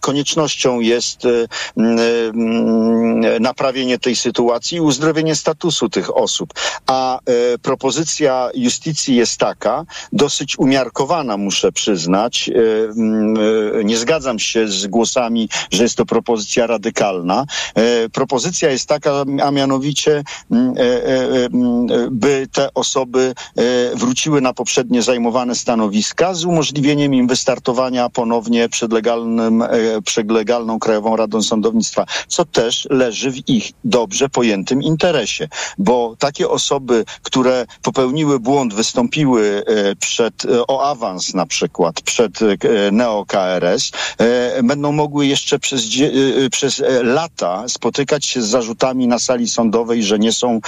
koniecznością jest naprawienie tej sytuacji i uzdrowienie statusu tych osób. A propozycja justicji jest taka, dosyć umiarkowana, muszę przyznać. Nie zgadzam się z głosami, że jest to propozycja radykalna. Propozycja jest taka, a mianowicie, by te osoby wróciły na poprzednie zajmowane stanowiska z umożliwieniem im wystartowania ponownie przed, legalnym, przed legalną Krajową Radą Sądownictwa, co też leży w ich dobrze pojętym interesie, bo takie osoby, które popełniły błąd, wystąpiły przed, o awans na przykład przed neo-KRS, będą mogły jeszcze przez, przez lata spotykać się z zarzutami na sali sądowej, że nie są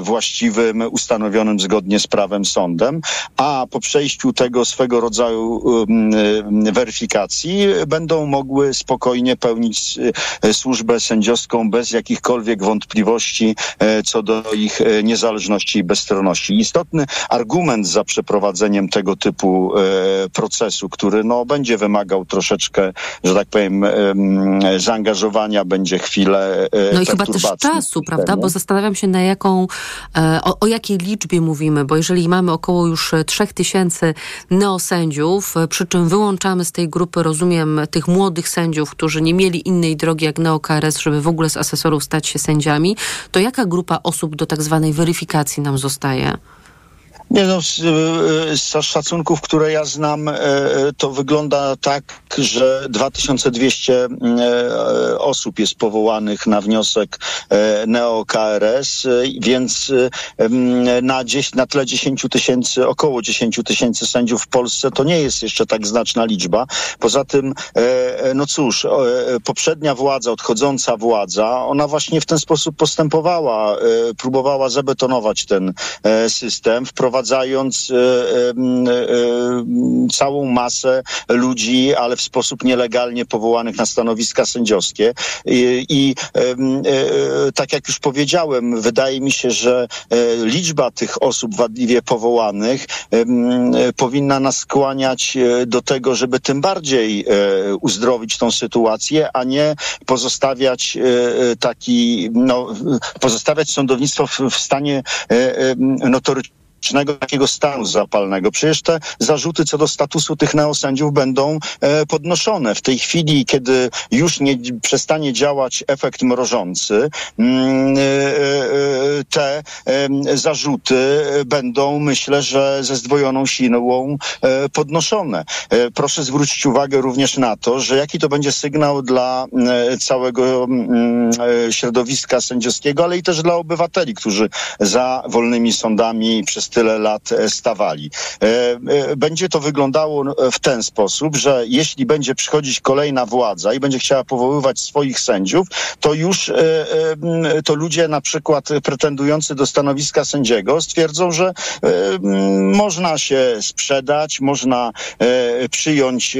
właściwym, ustanowionym zgodnie z prawem sądem, a po przejściu tego swego rodzaju weryfikacji będą mogły spokojnie pełnić służbę sędziowską bez jakichkolwiek wątpliwości co do ich niezależności i bezstronności. Istotny argument za przeprowadzeniem tego typu procesu, który no, będzie wymagał troszeczkę, że tak powiem, zaangażowania, będzie chwilę No i chyba też czasu, prawda? Bo zastanawiam się, na jaką, o, o jakiej liczbie mówimy, bo jeżeli mamy około już trzech tysięcy neosędziów, przy czym wyłączamy z tej grupy, rozumiem, tych młodych sędziów, którzy nie mieli innej drogi jak neo-KRS, żeby w ogóle z asesorów stać się sędziami, to jaka grupa osób do tak zwanej weryfikacji nam zostaje? Nie no, z, z, szacunków, które ja znam, to wygląda tak, że 2200 osób jest powołanych na wniosek neo-KRS, więc na, na tle 10 tysięcy, około 10 tysięcy sędziów w Polsce to nie jest jeszcze tak znaczna liczba. Poza tym, no cóż, poprzednia władza, odchodząca władza, ona właśnie w ten sposób postępowała, próbowała zabetonować ten system, wprowadzać wprowadzając e, e, e, całą masę ludzi, ale w sposób nielegalnie powołanych na stanowiska sędziowskie. I, i tak jak już powiedziałem, wydaje mi się, że liczba tych osób wadliwie powołanych powinna nas skłaniać do tego, żeby tym bardziej uzdrowić tą sytuację, a nie pozostawiać taki, no, pozostawiać sądownictwo w, w stanie notorycznym takiego stanu zapalnego. Przecież te zarzuty co do statusu tych neosędziów będą e, podnoszone. W tej chwili, kiedy już nie przestanie działać efekt mrożący, mm, e, e, te zarzuty będą, myślę, że ze zdwojoną siłą e, podnoszone. Proszę zwrócić uwagę również na to, że jaki to będzie sygnał dla całego mm, środowiska sędziowskiego, ale i też dla obywateli, którzy za wolnymi sądami przez tyle lat e, stawali. E, e, będzie to wyglądało w ten sposób, że jeśli będzie przychodzić kolejna władza i będzie chciała powoływać swoich sędziów, to już to ludzie na przykład pretendujący do stanowiska sędziego stwierdzą, że można się sprzedać, można przyjąć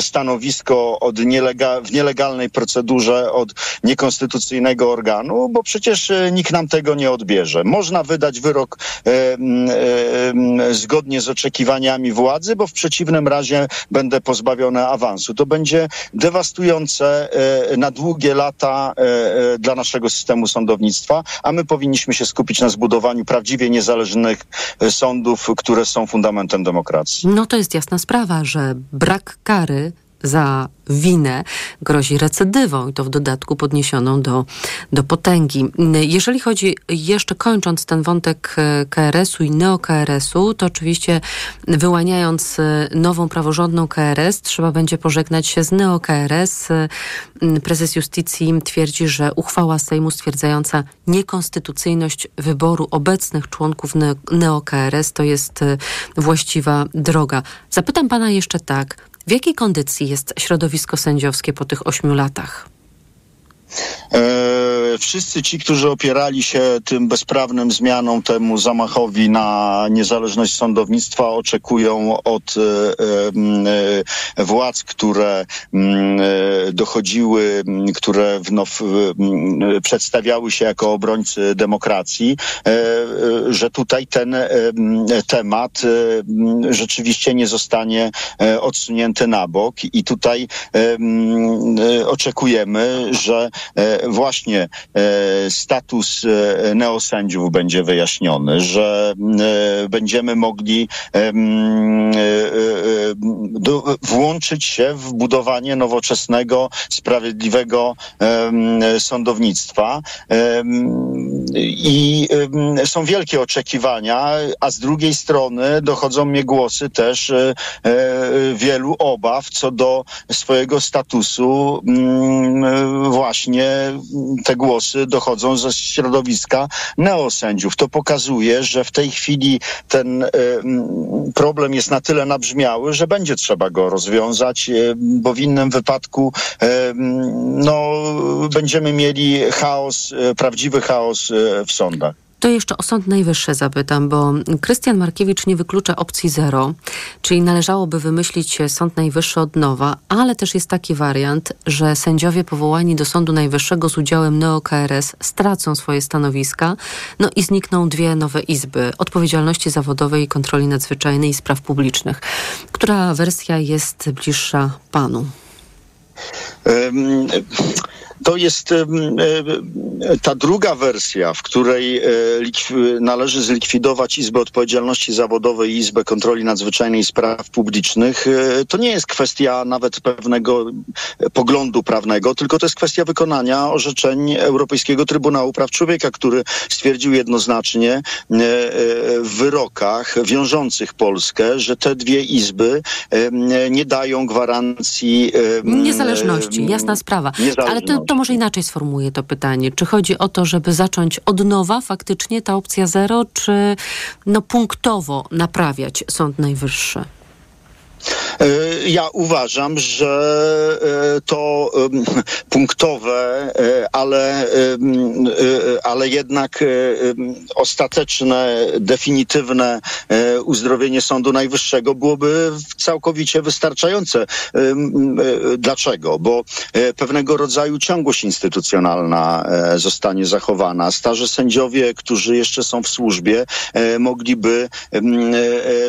stanowisko od nielega w nielegalnej procedurze od niekonstytucyjnego organu, bo przecież nikt nam tego nie odbierze. Można wydać wyrok zgodnie z oczekiwaniami władzy, bo w przeciwnym razie będę pozbawiony awansu. To będzie dewastujące e, na długie lata e, e, dla naszego systemu sądownictwa, a my powinniśmy się skupić na zbudowaniu prawdziwie niezależnych sądów, które są fundamentem demokracji. No to jest jasna sprawa, że brak kary za winę grozi recydywą i to w dodatku podniesioną do, do potęgi. Jeżeli chodzi, jeszcze kończąc ten wątek e, KRS-u i neo-KRS-u, to oczywiście wyłaniając e, nową praworządną KRS, trzeba będzie pożegnać się z neo-KRS. E, prezes Justicji twierdzi, że uchwała Sejmu stwierdzająca niekonstytucyjność wyboru obecnych członków neo-KRS to jest właściwa droga. Zapytam pana jeszcze tak, w jakiej kondycji jest środowisko sędziowskie po tych ośmiu latach? E, wszyscy ci, którzy opierali się tym bezprawnym zmianom, temu zamachowi na niezależność sądownictwa, oczekują od e, e, władz, które dochodziły, które no, przedstawiały się jako obrońcy demokracji, że tutaj ten temat rzeczywiście nie zostanie odsunięty na bok. I tutaj oczekujemy, że właśnie e, status e, neosędziów będzie wyjaśniony, że e, będziemy mogli e, e, włączyć się w budowanie nowoczesnego, sprawiedliwego sądownictwa. I są wielkie oczekiwania, a z drugiej strony dochodzą mnie głosy też e, e, wielu obaw co do swojego statusu. mm, Właśnie te głosy dochodzą ze środowiska neosędziów. To pokazuje, że w tej chwili ten e, problem jest na tyle nabrzmiały, że będzie trzeba go rozwiązać, e, bo w innym wypadku e, no, będziemy mieli chaos, prawdziwy chaos w sądach. To jeszcze o Sąd Najwyższy zapytam, bo Krystian Markiewicz nie wyklucza opcji zero, czyli należałoby wymyślić Sąd Najwyższy od nowa, ale też jest taki wariant, że sędziowie powołani do Sądu Najwyższego z udziałem NeoKRS stracą swoje stanowiska, no i znikną dwie nowe izby odpowiedzialności zawodowej i kontroli nadzwyczajnej i spraw publicznych. Która wersja jest bliższa panu? Em, To jest e, ta druga wersja, w której e, należy zlikwidować Izbę Odpowiedzialności Zawodowej i Izbę Kontroli Nadzwyczajnej i Spraw Publicznych. E, To nie jest kwestia nawet pewnego poglądu prawnego, tylko to jest kwestia wykonania orzeczeń Europejskiego Trybunału Praw Człowieka, który stwierdził jednoznacznie w wyrokach wiążących Polskę, że te dwie izby nie dają gwarancji Niezależności, jasna sprawa. Ale to, niezależności. To może inaczej sformułuję to pytanie. Czy chodzi o to, żeby zacząć od nowa faktycznie ta opcja zero, czy no punktowo naprawiać Sąd Najwyższy? E, Ja uważam, że e, to punktowe, e, ale, ale jednak ostateczne, definitywne uzdrowienie Sądu Najwyższego byłoby całkowicie wystarczające. Dlaczego? Bo pewnego rodzaju ciągłość instytucjonalna zostanie zachowana. Starzy sędziowie, którzy jeszcze są w służbie, mogliby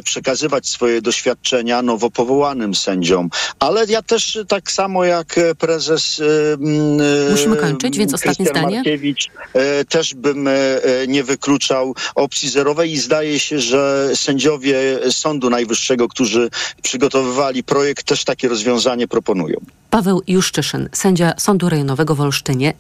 przekazywać swoje doświadczenia nowo powołanym sędziom. Ale ja też tak samo jak e, prezes em, e, Musimy kończyć, więc ostatnie Krystian zdanie. Markiewicz, e, też bym e, e, nie wykluczał opcji zerowej i zdaje się, że sędziowie Sądu Najwyższego, którzy przygotowywali projekt, też takie rozwiązanie proponują. Paweł Juszczyszyn, sędzia Sądu Rejonowego w Olsztynie.